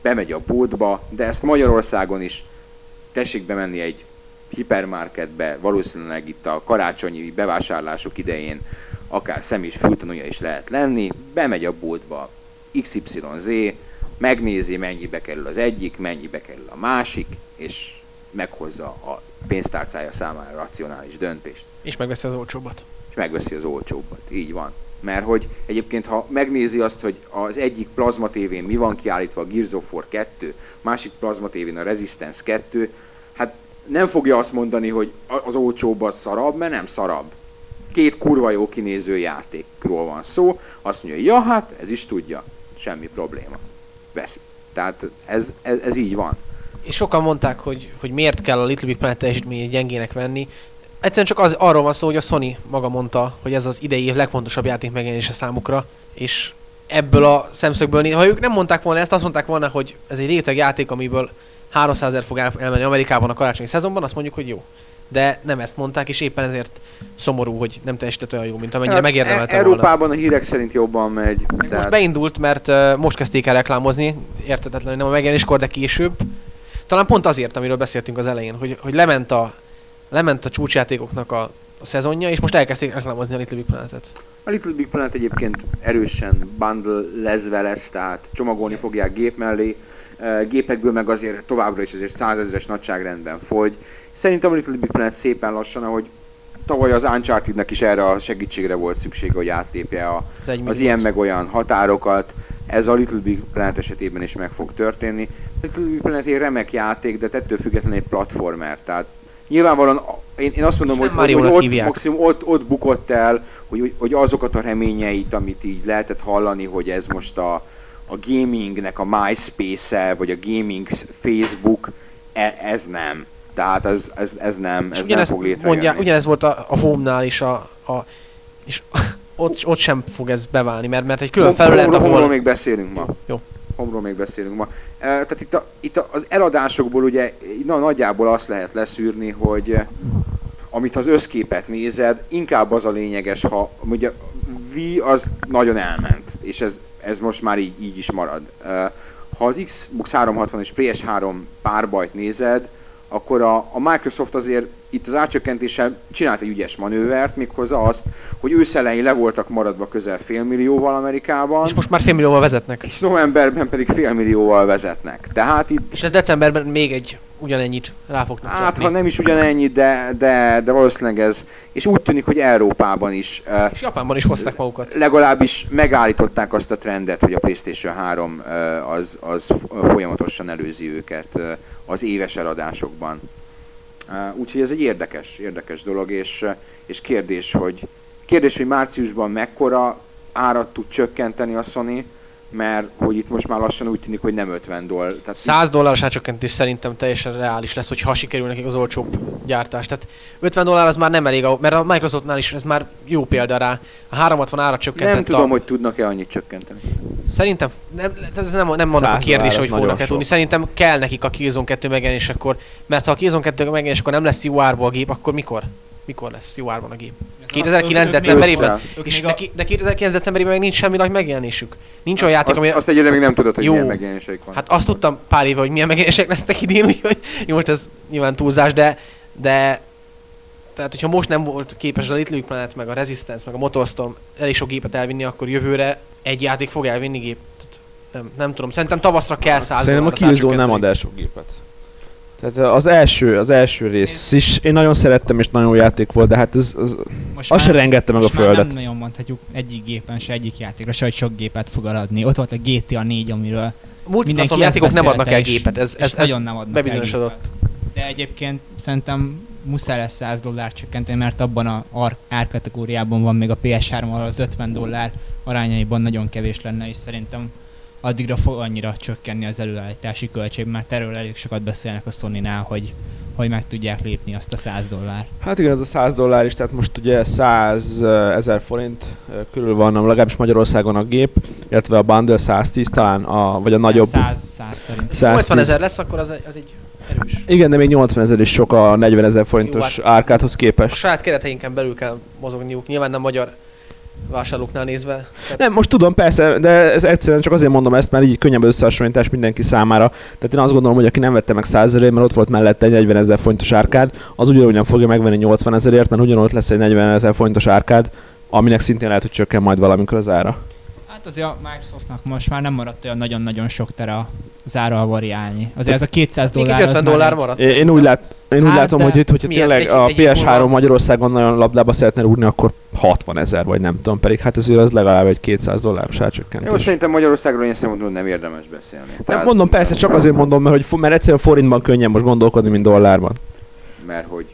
bemegy a boltba, de ezt Magyarországon is tessék bemenni egy hipermarketbe, valószínűleg itt a karácsonyi bevásárlások idején akár szem és fültanúja is lehet lenni, bemegy a boltba XYZ, megnézi, mennyibe kerül az egyik, mennyibe kerül a másik, és meghozza a pénztárcája számára racionális döntést És megveszi az olcsóbbat. és megveszi az olcsóbbat. Így van. Mert hogy egyébként, ha megnézi azt, hogy az egyik plazma tévén mi van kiállítva a Gears of War 2, másik plazma tévén a Resistance 2, hát nem fogja azt mondani, hogy az olcsóbb az szarabb, mert nem szarabb. Két kurva jó kinéző játékról van szó, azt mondja, ja hát, ez is tudja, semmi probléma. Veszi. Tehát ez, ez, ez így van. És sokan mondták, hogy, hogy miért kell a Little Big Planet teljesítményét gyengének venni. Egyszerűen csak az, arról van szó, hogy a Sony maga mondta, hogy ez az idei év legfontosabb játék megjelenése számukra, és ebből a szemszögből, ha ők nem mondták volna ezt, azt mondták volna, hogy ez egy réteg játék, amiből 300 ezer fog el- elmenni Amerikában a karácsonyi szezonban, azt mondjuk, hogy jó. De nem ezt mondták, és éppen ezért szomorú, hogy nem teljesített olyan jó, mint amennyire Hát, megérdemelte volna. Európában a hírek szerint jobban megy. Meg most beindult, mert uh, most kezdték el reklámozni, értetetlenül nem a megjelenéskor, de később. Talán pont azért, amiről beszéltünk az elején, hogy, hogy lement, a, lement a csúcsjátékoknak a, a szezonja, és most elkezdték reklámozni a Little Big Planet-et. A Little Big Planet egyébként erősen bundle lezve lesz, tehát csomagolni fogják gép mellé. E, Gépekből meg azért továbbra is azért százezres nagyságrendben fogy. Szerintem a Little Big Planet szépen lassan, ahogy tavaly az Uncharted-nek is erre a segítségre volt szüksége, hogy áttépje a, Az, az ilyen meg olyan határokat. Ez a Little Big Planet esetében is meg fog történni. A Little Big Planet egy remek játék, de ettől függetlenül egy platformer. Tehát nyilvánvalóan én, én azt mondom, hogy, hogy, ott, maximum ott, ott bukott el, hogy, hogy, azokat a reményeit, amit így lehetett hallani, hogy ez most a, a gamingnek a MySpace-e, vagy a gaming Facebook, e, ez nem. Tehát ez, ez, ez nem, ez nem fog létrejönni. mondja, ugyanez volt a, a Home-nál is, a, a, és ott, ott sem fog ez beválni, mert, mert egy külön felület, Home-ról- Home-ról ahol... még beszélünk ma. Jó. Homról még beszélünk ma. Tehát itt, a, itt az eladásokból ugye na, nagyjából azt lehet leszűrni, hogy amit az összképet nézed, inkább az a lényeges, ha ugye Wii az nagyon elment, és ez, ez most már így, így is marad. Ha az Xbox 360 és PS3 párbajt nézed, akkor a, a Microsoft azért itt az átcsökkentéssel csinált egy ügyes manővert, méghozzá azt, hogy őszelején le voltak maradva közel félmillióval Amerikában, És most már félmillióval vezetnek. és novemberben pedig félmillióval vezetnek. Tehát itt, És ez decemberben még egy ugyanennyit rá fognak hát csapni. ha nem is ugyanennyi, de, de, de valószínűleg ez, és úgy tűnik, hogy Európában is És Japánban is hozták magukat. legalábbis megállították azt a trendet, hogy a PlayStation 3 uh, az, az folyamatosan előzi őket az éves eladásokban. Úgyhogy ez egy érdekes, érdekes dolog, és, és kérdés, hogy kérdés, hogy márciusban mekkora árat tud csökkenteni a Sony, mert hogy itt most már lassan úgy tűnik, hogy nem 50 dollár. Tehát 100 dolláros átcsökkentés szerintem teljesen reális lesz, hogyha sikerül nekik az olcsóbb gyártás. Tehát 50 dollár az már nem elég, mert a Microsoftnál is ez már jó példa rá. A 360 árat csökkentett nem tudom, a... hogy tudnak-e annyit csökkenteni. Szerintem nem, ez nem, nem annak a 100 kérdése, hogy fognak-e tudni. Szerintem kell nekik a Killzone 2 megjelenésekor, mert ha a Killzone 2 megjelenésekor nem lesz jó árba a gép, akkor mikor? Mikor lesz jó árban a gép? 2009 decemberében? És neki, de 2009 decemberében meg nincs semmi nagy megjelenésük. Nincs olyan játék, Azt, ami... azt egyébként még nem tudod, hogy Jó. milyen megjelenéseik van. Hát azt tudtam pár éve, hogy milyen megjelenések lesznek idén, úgyhogy jó, most ez nyilván túlzás, de, de tehát, hogyha most nem volt képes a Little Big Planet, meg a Resistance, meg a Motorstorm elég sok gépet elvinni, akkor jövőre egy játék fog elvinni gép. Tehát nem, nem tudom, szerintem tavaszra kell száz Szerintem a Killzone nem ad el sok gépet. Tehát az első, az első rész is én nagyon szerettem és nagyon jó játék volt, de hát ez, az, Most az se rengette meg a most már földet. nem nagyon mondhatjuk egyik gépen se, egyik játékra se, hogy sok gépet fog eladni. Ott volt a GTA 4, amiről Multiplatform játékok nem adnak el gépet, ez, ez, ez nagyon nem adnak el bebizonyosodott. gépet. De egyébként szerintem muszáj lesz 100 dollár csökkenteni, mert abban a ár, árkategóriában van még a PS3, ahol az 50 dollár arányaiban nagyon kevés lenne, és szerintem addigra fog annyira csökkenni az előállítási költség, mert erről elég sokat beszélnek a Sony-nál, hogy, hogy meg tudják lépni azt a 100 dollár. Hát igen, ez a 100 dollár is, tehát most ugye 100 ezer forint ö, körül van, legalábbis Magyarországon a gép, illetve a bundle 110 talán, a, vagy a nagyobb. 100, 100 szerint. 80 110. ezer lesz, akkor az egy, az egy erős. Igen, de még 80 ezer is sok a 40 ezer forintos Jó, árkádhoz A képest. saját kereteinken belül kell mozogniuk, nyilván nem magyar vásárlóknál nézve. Nem, most tudom, persze, de ez egyszerűen csak azért mondom ezt, mert így könnyebb összehasonlítás mindenki számára. Tehát én azt gondolom, hogy aki nem vette meg 100 ezerért, mert ott volt mellette egy 40 ezer forintos árkád, az ugyanúgy fogja megvenni 80 ezerért, mert ugyanott lesz egy 40 ezer forintos árkád, aminek szintén lehet, hogy csökken majd valamikor az ára. Hát azért a Microsoftnak most már nem maradt olyan nagyon-nagyon sok tere az árral variálni. Azért ez a 200 Még dollár egy az 50 már dollár maradt. Én, én úgy, lát, én úgy Hát, látom, hogy itt, hogyha milyen? tényleg a egy év PS3 múlva? Magyarországon nagyon labdába szeretne rúgni, akkor 60 ezer, vagy nem tudom, pedig hát ezért az legalább egy 200 dolláros Jó, árcsökkentés. szerintem Magyarországról ilyen szempontból nem érdemes beszélni. Nem, mondom, persze, csak azért mondom, mert, hogy, mert egyszerűen forintban könnyen most gondolkodni, mint dollárban. Mert hogy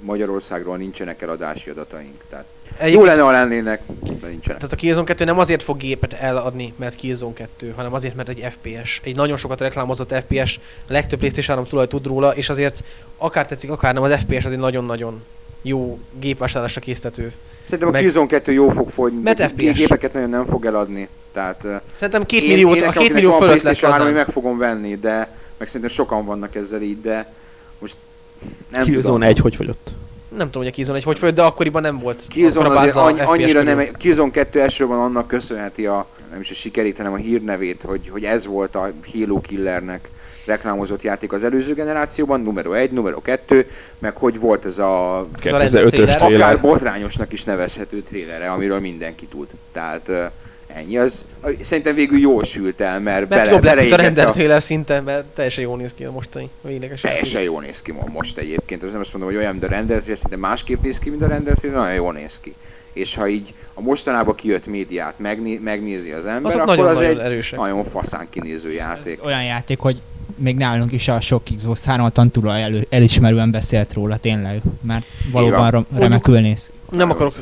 Magyarországról nincsenek eladási adataink. Tehát jó Egyébként- lenne, ha lennének, de nincsenek. Tehát a Killzone 2 nem azért fog gépet eladni, mert Killzone 2, hanem azért, mert egy FPS. Egy nagyon sokat reklámozott FPS, a legtöbb PlayStation 3 tulaj tud róla, és azért akár tetszik, akár nem, az FPS az egy nagyon-nagyon jó gépvásárlásra késztető. Szerintem a meg- Killzone 2 jó fog fogyni, Mert FPS. gépeket nagyon nem fog eladni. Tehát Szerintem két én- milliót, én a két millió fölött lesz PlayStation 3, lazán. meg fogom venni, de meg szerintem sokan vannak ezzel így, de most nem tudom. Killzone 1 hogy fogyott? Nem tudom, hogy a Killzone egy hogy folyt, de akkoriban nem volt. Killzone akkora azért FPS annyira körül. nem, Killzone 2 elsősorban annak köszönheti a, nem is a sikerét, hanem a hírnevét, hogy, hogy ez volt a Halo Killernek reklámozott játék az előző generációban, numero 1, numero 2, meg hogy volt ez a 2005-ös trailer. akár botrányosnak is nevezhető trélere, amiről mindenki tud. Tehát ennyi, az szerintem végül jól sült el, mert, Mert bele, jobb lett, mint a beleégett render a, trailer szinten, mert teljesen jól néz ki a mostani végleges teljesen jól néz ki mo- most egyébként. Az nem azt mondom, hogy olyan, mint a render trailer, szinte másképp néz ki, mint a render trailer, nagyon jól néz ki. És ha így a mostanában kijött médiát megné- megnézi az ember, Azok akkor az nagyon-nagyon egy erősek. nagyon faszán kinéző játék. Ez olyan játék, hogy még nálunk is a sok Xbox 360 tulaj elő, elismerően beszélt róla tényleg, mert valóban remekül néz. Nem akarok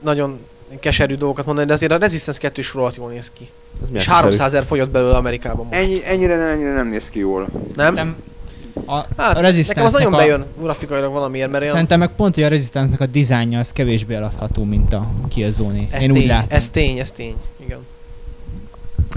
nagyon keserű dolgokat mondani, de azért a Resistance 2 is rohadt jól néz ki. Ez És keserű. 300 ezer fogyott belőle Amerikában most. Ennyi, ennyire, nem, ennyire nem néz ki jól. Nem? Szerintem a, Hát, a nekem az nagyon a, bejön grafikailag valamiért, mert Szerintem meg pont, hogy a Resistance-nek a dizájnja az kevésbé eladható, mint a killzone ez Én úgy tény, látom. ez tény, ez tény. Igen.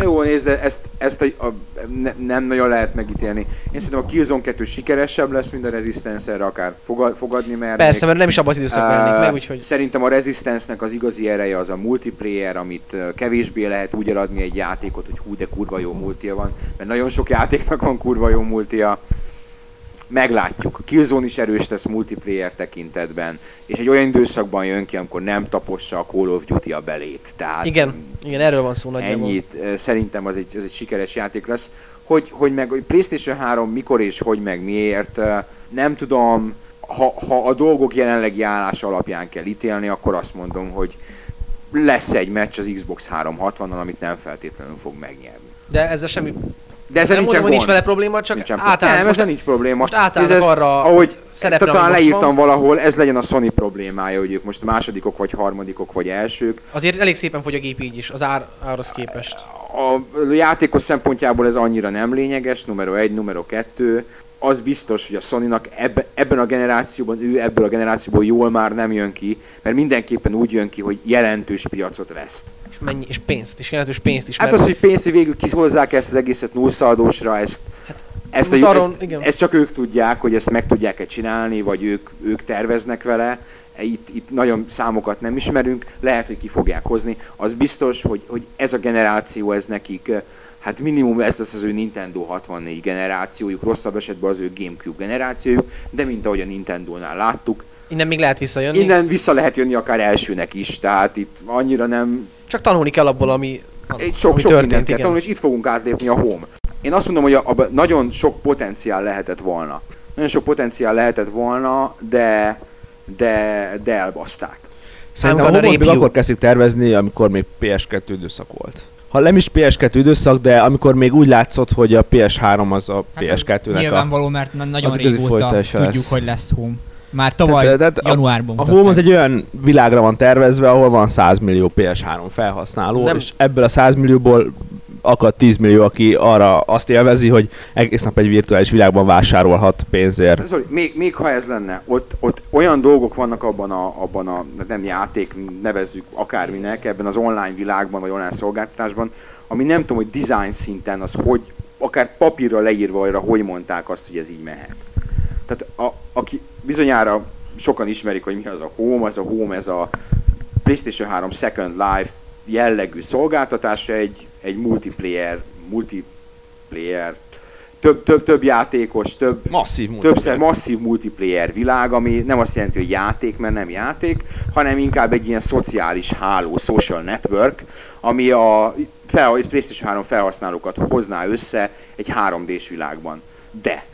Jó, nézd, de ezt, ezt a, a, ne, nem nagyon lehet megítélni. Én szerintem a Killzone 2 sikeresebb lesz, mint a Resistance erre akár fogad, fogadni, mert Persze, mert nem is abban az időszakban lennék meg, úgyhogy Szerintem a Resistance-nek az igazi ereje az a multiplayer, amit kevésbé lehet úgy eladni egy játékot, hogy hú, de kurva jó multia van, mert nagyon sok játéknak van kurva jó multia. Meglátjuk. A Killzone is erős lesz multiplayer tekintetben, és egy olyan időszakban jön ki, amikor nem tapossa a Call of Duty a belét. Tehát igen, igen, erről van szó nagyjából. ennyit. Szerintem az egy, az egy sikeres játék lesz. Hogy, hogy meg hogy PlayStation 3 mikor és hogy meg miért, nem tudom, ha, ha a dolgok jelenlegi állása alapján kell ítélni, akkor azt mondom, hogy lesz egy meccs az Xbox 360-nal, amit nem feltétlenül fog megnyerni. De ezzel semmi... De ezzel nincsen hogy nincs gond. vele probléma, csak Nincsen általában nem, ezzel nincs probléma. most átállnak Ez- arra ahogy szerepre, talán leírtam van. valahol, ez legyen a Sony problémája, hogy ők most másodikok, vagy harmadikok, vagy elsők. Azért elég szépen fogy a gép így is, az ár, árhoz képest. A játékos szempontjából ez annyira nem lényeges, numero egy, numero kettő. Az biztos, hogy a Sony-nak ebbe, ebben a generációban, ő ebből a generációból jól már nem jön ki, mert mindenképpen úgy jön ki, hogy jelentős piacot veszt. És, mennyi, és pénzt is, jelentős pénzt is. Hát mert- az, hogy pénzt, hogy végül kihozzák ezt az egészet nullszaldósra, ezt, ezt, most a, arról- ezt, igen. ezt, csak ők tudják, hogy ezt meg tudják-e csinálni, vagy ők, ők terveznek vele. Itt, itt nagyon számokat nem ismerünk, lehet, hogy ki fogják hozni. Az biztos, hogy, hogy ez a generáció, ez nekik, eh, hát minimum ez lesz az ő Nintendo 64 generációjuk, rosszabb esetben az ő Gamecube generációjuk, de mint ahogy a Nintendo-nál láttuk, Innen még lehet visszajönni. innen vissza lehet jönni akár elsőnek is, tehát itt annyira nem, Csak tanulni kell abból, ami, sok, ami sok mindent történt, kell igen. tanulni, és itt fogunk átlépni a home. Én azt mondom, hogy a, a, nagyon sok potenciál lehetett volna. Nagyon sok potenciál lehetett volna, de, de, de elbaszták. Szerintem a homot még akkor kezdik tervezni, amikor még PS2 időszak volt. Ha nem is PS2 időszak, de amikor még úgy látszott, hogy a PS3 az a Hát ez PS2-nek a... Nyilvánvaló, mert na- nagyon régóta tudjuk, lesz. hogy lesz Home. Már tavaly Tehát, tehát a- januárban A mutatták. Home az egy olyan világra van tervezve, ahol van 100 millió PS3 felhasználó, nem. és ebből a 100 millióból akad 10 millió, aki arra azt élvezi, hogy egész nap egy virtuális világban vásárolhat pénzért. Zoli, még, még ha ez lenne, ott, ott olyan dolgok vannak abban a, abban a, nem játék, nevezzük akárminek, ebben az online világban, vagy online szolgáltatásban, ami nem tudom, hogy design szinten az hogy, akár papírra leírva arra, hogy mondták azt, hogy ez így mehet. Tehát a, aki bizonyára sokan ismerik, hogy mi az a Home, az a Home, ez a PlayStation 3 Second Life jellegű szolgáltatása, egy, egy multiplayer, multiplayer több, több, több játékos, több, Masszív multiplayer. masszív multiplayer világ, ami nem azt jelenti, hogy játék, mert nem játék, hanem inkább egy ilyen szociális háló, social network, ami a fel, PlayStation 3 felhasználókat hozná össze egy 3D-s világban. De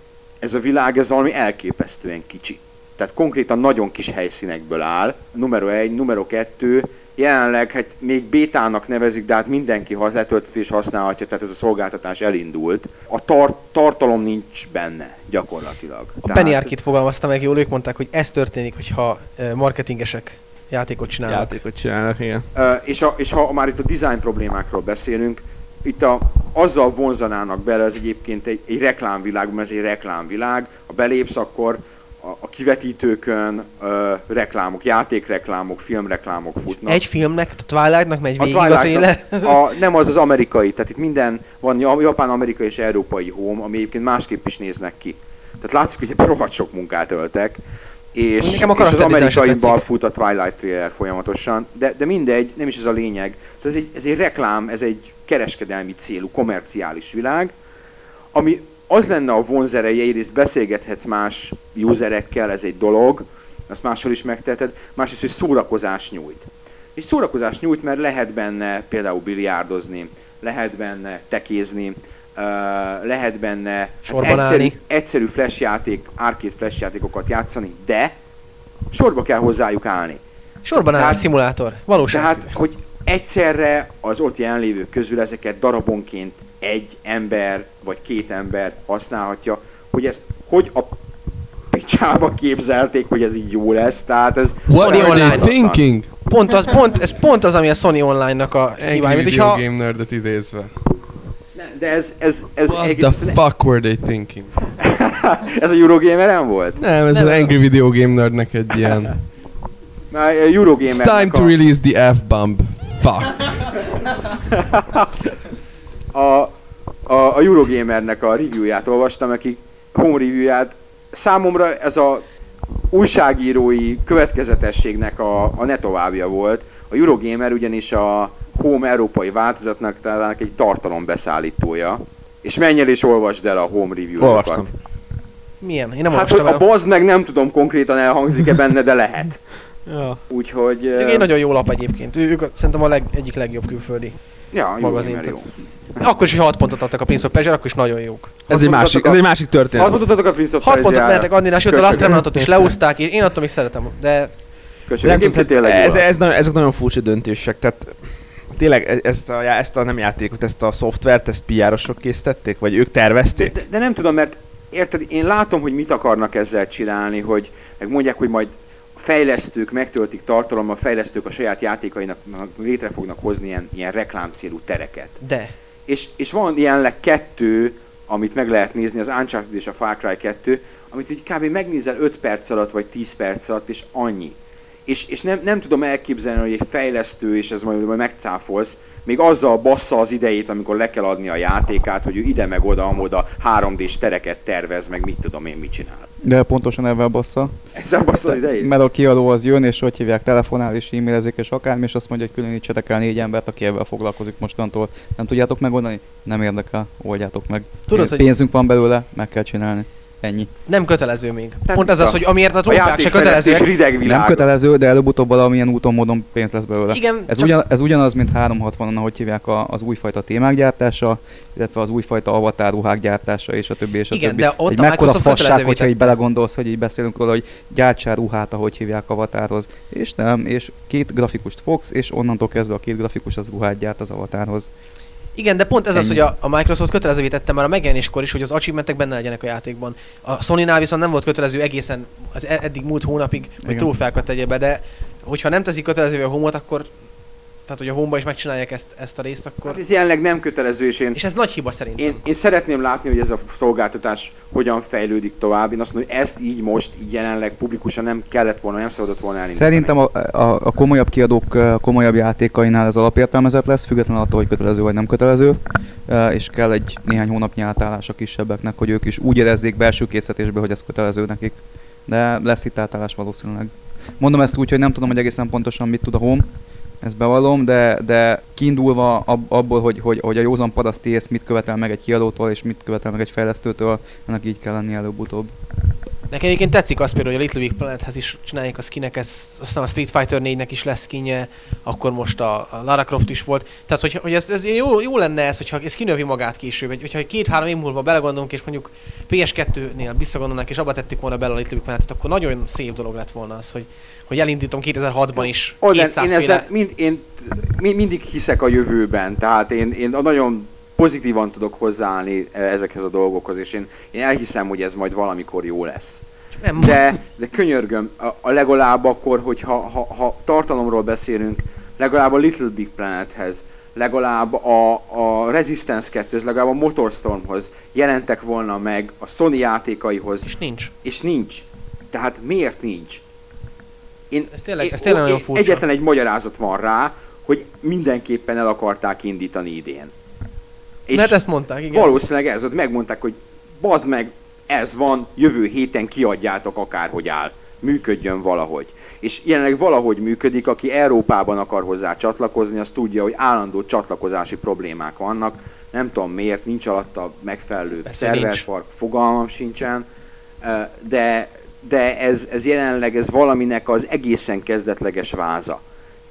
ez a világ, ez valami elképesztően kicsi. Tehát konkrétan nagyon kis helyszínekből áll. Numero egy, numero kettő, jelenleg hát még bétának nevezik, de hát mindenki ha letölteti és használhatja, tehát ez a szolgáltatás elindult. A tar- tartalom nincs benne gyakorlatilag. A Penny Arcade fogalmazta meg jól, ők mondták, hogy ez történik, hogyha marketingesek játékot csinálnak. Játékot csinálnak, igen. Ö, és, a, és ha már itt a design problémákról beszélünk, itt a, azzal vonzanának bele, ez egyébként egy, egy reklámvilág, mert ez egy reklámvilág, ha belépsz, akkor a, a kivetítőkön ö, reklámok, játékreklámok, filmreklámok futnak. Egy filmnek, a Twilightnak megy A végig a, Twilight-nak- trailer. a, nem az az amerikai, tehát itt minden van ja- japán, amerikai és európai home, ami egyébként másképp is néznek ki. Tehát látszik, hogy ebben rohadt sok munkát öltek. És, Nekem a és az amerikaiban fut a Twilight trailer folyamatosan, de, de mindegy, nem is ez a lényeg. Tehát ez egy, ez egy reklám, ez egy kereskedelmi célú, komerciális világ, ami az lenne a vonzereje, egyrészt beszélgethetsz más userekkel, ez egy dolog, azt máshol is megteheted, másrészt, hogy szórakozás nyújt. És szórakozás nyújt, mert lehet benne például biliárdozni, lehet benne tekézni, lehet benne hát Sorban egyszerű, állni. egyszerű flash játék, arcade flash játékokat játszani, de sorba kell hozzájuk állni. Sorban áll a szimulátor. Valóság. Tehát, hogy egyszerre az ott jelenlévők közül ezeket darabonként egy ember vagy két ember használhatja, hogy ezt hogy a picsába képzelték, hogy ez így jó lesz, tehát ez What Sony are they Online. thinking? Pont az, pont, ez pont az, ami a Sony Online-nak a hibája. Video hogyha Game Nerdet idézve. De ez, ez, ez, What egész, the fuck were they thinking? ez a Eurogameren volt? Nem, ez Nem, az. Angry Video Game Nerdnek egy ilyen... Már Eurogamer It's time to release the F-bomb. Fuck. a, a, a Eurogamernek a reviewját olvastam, aki home reviewját. Számomra ez a újságírói következetességnek a, a ne továbbja volt. A Eurogamer ugyanis a Home európai változatnak talán egy tartalombeszállítója. És menj el és olvasd el a Home review-okat. Olvastam. milyen? Én nem Hát, hogy olvastam a el. bazd meg nem tudom konkrétan elhangzik-e benne, de lehet. Ja. Úgyhogy... Egy eh, nagyon jó lap egyébként. Ő, ők a, szerintem a leg, egyik legjobb külföldi. ja, magazin, Eurogamer jó. Akkor is, hogy 6 pontot adtak a Prince of Persia, akkor is nagyon jók. Ez egy, másik, ez egy másik történet. mutattatok a Prince of 6 pontot mertek adni, és őt a Last Remnantot is leúzták, és én attól még szeretem. De Köszönöm. Nem tudom, tényleg ez, ez, nagyon, ezek nagyon furcsa döntések, tehát tényleg e- ezt a, ezt a nem játékot, ezt a szoftvert, ezt PR-osok készítették, vagy ők tervezték? De, de nem tudom, mert érted, én látom, hogy mit akarnak ezzel csinálni, hogy meg mondják, hogy majd fejlesztők megtöltik tartalommal, fejlesztők a saját játékainak létre fognak hozni ilyen, ilyen reklámcélú tereket. de. És, és van jelenleg kettő, amit meg lehet nézni, az Uncharted és a Far Cry 2, amit így kb. megnézel 5 perc alatt, vagy 10 perc alatt, és annyi. És, és nem, nem tudom elképzelni, hogy egy fejlesztő, és ez majd, majd megcáfolsz, még azzal bassza az idejét, amikor le kell adni a játékát, hogy ő ide meg oda, amoda 3D-s tereket tervez, meg mit tudom én, mit csinál. De pontosan ebben bassza. Ezzel bassza az idejét? Mert a kiadó az jön, és hogy hívják, telefonál és e-mailezik, és akármi, és azt mondja, hogy különítsetek el négy embert, aki ebben foglalkozik mostantól. Nem tudjátok megoldani? Nem érdekel, oldjátok meg. Tudod, hogy- Pénzünk van belőle, meg kell csinálni. Ennyi. Nem kötelező még. Tehát Pont ez az, hogy amiért a A trófeák se rideg világ. Nem kötelező, de előbb-utóbb valamilyen úton, módon pénz lesz belőle. Igen, Ez, csak ugyan, ez ugyanaz, mint 360-on, ahogy hívják a, az újfajta témák gyártása, illetve az újfajta avatar ruhák gyártása, és a többi, és a Igen, többi. de ott egy a mekkora fasság, hogyha így belegondolsz, hogy így beszélünk róla, hogy gyártsál ruhát, ahogy hívják avatárhoz. És nem, és két grafikust fogsz, és onnantól kezdve a két grafikus az ruhát gyárt az avatárhoz. Igen, de pont ez az, Ennyi. hogy a, a Microsoft kötelezővé tette már a megjelenéskor is, hogy az achievementek benne legyenek a játékban. A Sony-nál viszont nem volt kötelező egészen az e- eddig múlt hónapig, hogy trófeákat tegye be, de hogyha nem teszik kötelezővé a homot, akkor tehát, hogy a homba is megcsinálják ezt, ezt a részt, akkor... Hát ez jelenleg nem kötelező, és én És ez nagy hiba szerintem. Én, én szeretném látni, hogy ez a szolgáltatás hogyan fejlődik tovább. Én azt mondom, hogy ezt így most, így jelenleg publikusan nem kellett volna, nem szabadott volna elindítani. Szerintem a, a, a komolyabb kiadók a komolyabb játékainál ez alapértelmezett lesz, függetlenül attól, hogy kötelező vagy nem kötelező, és kell egy néhány hónapnyi átállás a kisebbeknek, hogy ők is úgy érezzék belső készítésbe, hogy ez kötelező nekik. De lesz itt átállás valószínűleg. Mondom ezt úgy, hogy nem tudom, hogy egészen pontosan mit tud a Home, ezt bevallom, de, de kiindulva ab, abból, hogy, hogy, hogy a józan paraszti ész mit követel meg egy kiadótól, és mit követel meg egy fejlesztőtől, ennek így kell lenni előbb-utóbb. Nekem egyébként tetszik az például, hogy a Little Big Planethez is csinálják a skineket, aztán a Street Fighter 4-nek is lesz skinje, akkor most a, a Lara Croft is volt. Tehát, hogy, hogy ez, ez jó, jó, lenne ez, hogyha ez kinövi magát később, vagy hogyha két-három év múlva belegondolunk, és mondjuk PS2-nél visszagondolnak, és abba tettük volna bele a Little Big Planetet, akkor nagyon szép dolog lett volna az, hogy, hogy elindítom 2006-ban is Oden, 200 én, ezzel, mind, én mi- mindig hiszek a jövőben, tehát én, én nagyon pozitívan tudok hozzáállni eh, ezekhez a dolgokhoz, és én, én elhiszem, hogy ez majd valamikor jó lesz. Nem, De, de könyörgöm, a, a legalább akkor, hogyha ha, ha tartalomról beszélünk, legalább a Little Big Planethez, legalább a, a Resistance 2 legalább a Motorstormhoz jelentek volna meg a Sony játékaihoz, és nincs. és nincs. Tehát miért nincs? Én, Ez tényleg- én- ez tényleg ó- nagyon én- furcsa. Egyetlen egy magyarázat van rá, hogy mindenképpen el akarták indítani idén. És Mert ezt mondták, igen. valószínűleg ez, ott megmondták, hogy bazd meg, ez van, jövő héten kiadjátok akárhogy áll. Működjön valahogy. És jelenleg valahogy működik, aki Európában akar hozzá csatlakozni, az tudja, hogy állandó csatlakozási problémák vannak. Nem tudom miért, nincs alatta megfelelő szerverpark, fogalmam sincsen. De, de ez, ez jelenleg ez valaminek az egészen kezdetleges váza.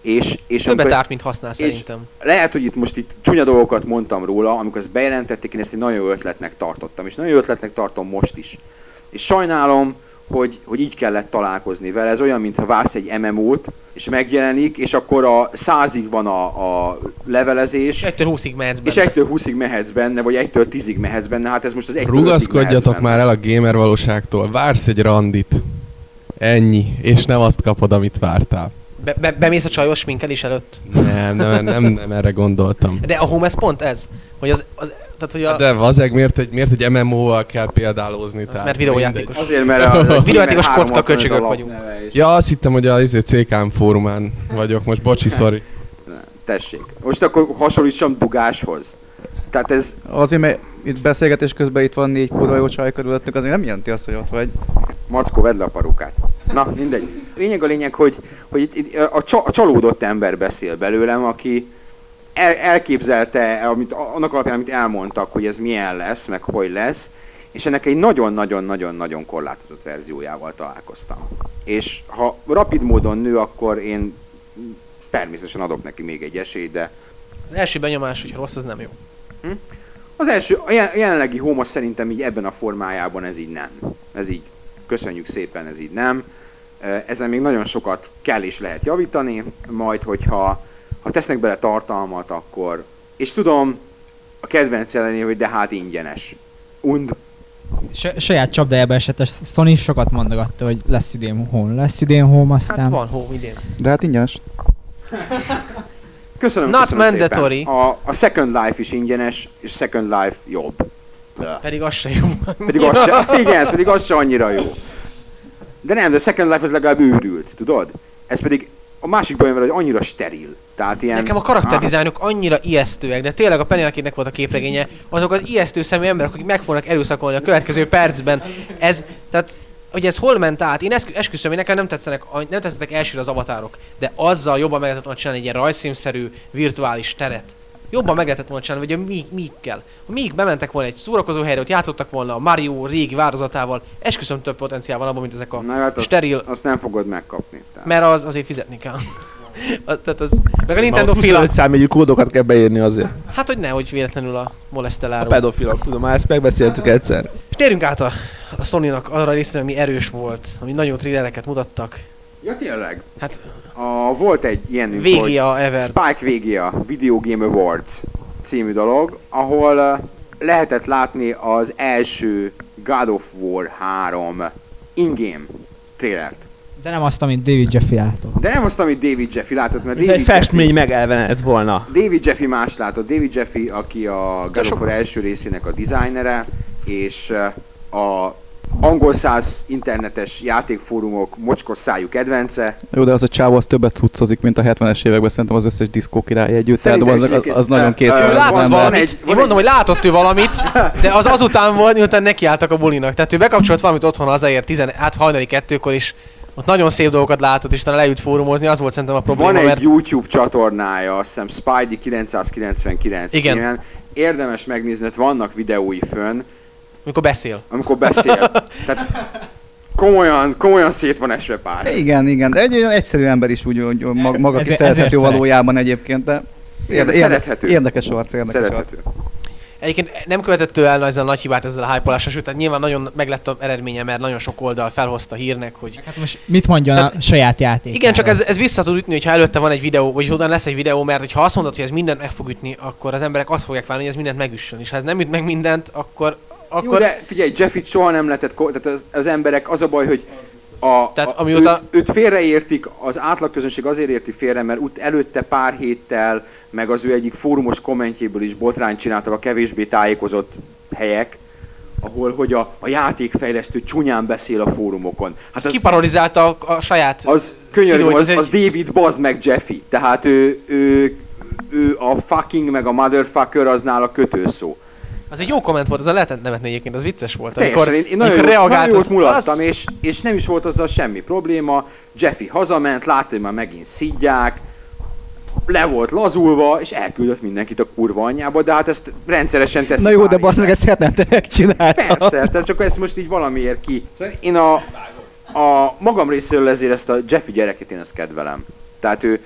És, és Többet amikor- árt, mint használ és szerintem. lehet, hogy itt most itt csúnya dolgokat mondtam róla, amikor ezt bejelentették, én ezt egy nagyon jó ötletnek tartottam, és nagyon jó ötletnek tartom most is. És sajnálom, hogy, hogy így kellett találkozni vele. Ez olyan, mintha vársz egy MMO-t, és megjelenik, és akkor a százig van a, a levelezés, És 1 20-ig mehetsz és benne. 1-től 20-ig mehetsz benne, vagy 1-től 10-ig mehetsz benne, hát ez most az 1 Rugaszkodjatok már el a gamer valóságtól. Vársz egy randit. Ennyi. És nem azt kapod, amit vártál. Be, be, bemész a csajos minkelés előtt. Nem, nem, nem, nem erre gondoltam. De a home ez pont ez, hogy az, az tehát, hogy a, De vazeg, miért egy, miért egy MMO-val kell példálózni? Tehát mert videójátékos. Azért, mert a, a Videójátékos kocka 365 kölcsögök a vagyunk. Ja, azt hittem, hogy a izé, CKM fórumán vagyok most, bocsi, sorry. Tessék. Most akkor hasonlítsam dugáshoz. Tehát ez, Azért, mert itt beszélgetés közben itt van négy kurva jó csaj körülöttünk, az még nem jelenti azt, hogy ott vagy. Mackó, vedd le a parukát. Na, mindegy. Lényeg a lényeg, hogy, hogy itt, itt a, csa, a csalódott ember beszél belőlem, aki el, elképzelte, amit, annak alapján, amit elmondtak, hogy ez milyen lesz, meg hogy lesz, és ennek egy nagyon-nagyon-nagyon-nagyon korlátozott verziójával találkoztam. És ha rapid módon nő, akkor én természetesen adok neki még egy esélyt, de Az első benyomás, hogyha rossz, az nem jó. Az első, a jelen- jelenlegi Homos szerintem így ebben a formájában ez így nem. Ez így, köszönjük szépen, ez így nem. Ezen még nagyon sokat kell és lehet javítani, majd hogyha ha tesznek bele tartalmat, akkor... És tudom, a kedvenc ellené, hogy de hát ingyenes. Und. Saját csapdájába esett, a Sony sokat mondogatta, hogy lesz idén home, lesz idén home, Hát aztán... van home idén. De hát ingyenes. Köszönöm, Not köszönöm mandatory. Szépen. A, a Second Life is ingyenes, és Second Life jobb. De. Pedig az se jó. Pedig az se, igen, pedig az se annyira jó. De nem, de Second Life az legalább őrült, tudod? Ez pedig a másik bajom vele, hogy annyira steril. Tehát ilyen... Nekem a karakterdizájnok annyira ijesztőek, de tényleg a Penelope-nek volt a képregénye, azok az ijesztő szemű emberek, akik meg fognak erőszakolni a következő percben. Ez, tehát, hogy ez hol ment át? Én esküszöm, hogy nekem nem tetszenek, nem tetszettek elsőre az avatárok, de azzal jobban meg lehetett volna csinálni egy ilyen rajzszínszerű virtuális teret. Jobban meg lehetett volna csinálni, vagy a míg, mígkel. A míg bementek volna egy szórakozó helyre, ott játszottak volna a Mario régi változatával, esküszöm több potenciál van abban, mint ezek a Na, hát azt, steril, azt nem fogod megkapni. Tehát. mert az azért fizetni kell. A- Tehát az, meg a Nintendo fél, 25 számjegyű kódokat kell beírni azért. hát hogy nehogy véletlenül a A moleszteláró. pedofilok, tudom, már ezt megbeszéltük egyszer. És térjünk át a, a Sony-nak arra a részre, ami erős volt, ami nagyon thrillereket mutattak. Ja, tényleg. Hát A, volt egy ilyen hogy VGA Ever. Spike VGA, Video Game Awards című dolog, ahol uh, lehetett látni az első God of War 3 in-game trailert. De nem azt, amit David Jeffy látott. De nem azt, amit David Jeffy látott, mert Mint David egy festmény megelvenedett volna. David Jeffy más látott. David Jeffy, aki a God sok- első részének a designere, és uh, a angol száz internetes játékfórumok mocskos szájú kedvence. Jó, de az a csávó az többet cuccozik, mint a 70-es években szerintem az összes diszkó király együtt. Tehát Szerintem az, az, az, nagyon kész. Ő látott valamit, egy- én mondom, hogy látott ő valamit, de az azután volt, miután nekiálltak a bulinak. Tehát ő bekapcsolt valamit otthon hazaért, 10, hát hajnali kettőkor is, Ott nagyon szép dolgokat látott, és utána leült fórumozni, az volt szerintem a probléma, Van egy mert YouTube csatornája, azt hiszem Spidey 999 Igen. címen. Érdemes megnézni, ott vannak videói fönn, amikor beszél. amikor beszél. Tehát komolyan, komolyan szét van esve pár. Igen, igen, de egy olyan egyszerű ember is úgy, hogy mag- maga ki szerethető ezért szeret. valójában egyébként, de érde- szerethető. érdekes arc, érdekes arc. Egyébként nem követett ő el ezzel a nagy hibát ezzel a hype sőt, tehát nyilván nagyon meglett az eredménye, mert nagyon sok oldal felhozta hírnek, hogy Hát most mit mondjon Tehát- a saját játék? Igen, csak ez, ez vissza tud ütni, hogyha előtte van egy videó, vagy utána lesz egy videó, mert ha azt mondod, hogy ez mindent meg fog ütni, akkor az emberek azt fogják várni, hogy ez mindent megüssön. És ha ez nem üt meg mindent, akkor, Akkor... Jó, de figyelj, Jeffit soha nem lehetett, ko- tehát az, az emberek, az a baj, hogy a, Tehát amióta- őt, őt félreértik, az átlagközönség azért érti félre, mert ut előtte pár héttel, meg az ő egyik fórumos kommentjéből is botrányt csináltak a kevésbé tájékozott helyek, ahol hogy a, a játékfejlesztő csúnyán beszél a fórumokon. Hát az kiparodizálta a, a saját az szíróit, az, az az egy- David Bazd meg Jeffy. Tehát ő, ő, ő a fucking meg a motherfucker az nála kötőszó. Az egy jó komment volt, az a lehetett nevetni egyébként, az vicces volt. Teljesen, én, én nagyon, amikor nagyon jót az- mulattam, az- és, és nem is volt azzal semmi probléma. Jeffy hazament, látta, hogy már megint szidják, le volt lazulva, és elküldött mindenkit a kurva anyjába, de hát ezt rendszeresen teszi Na jó, de bazdmeg ezt hetente megcsinálta. Persze, tehát csak ezt most így valamiért ki. Szóval Én a, a magam részéről ezért ezt a Jeffy gyereket én ezt kedvelem. Tehát ő,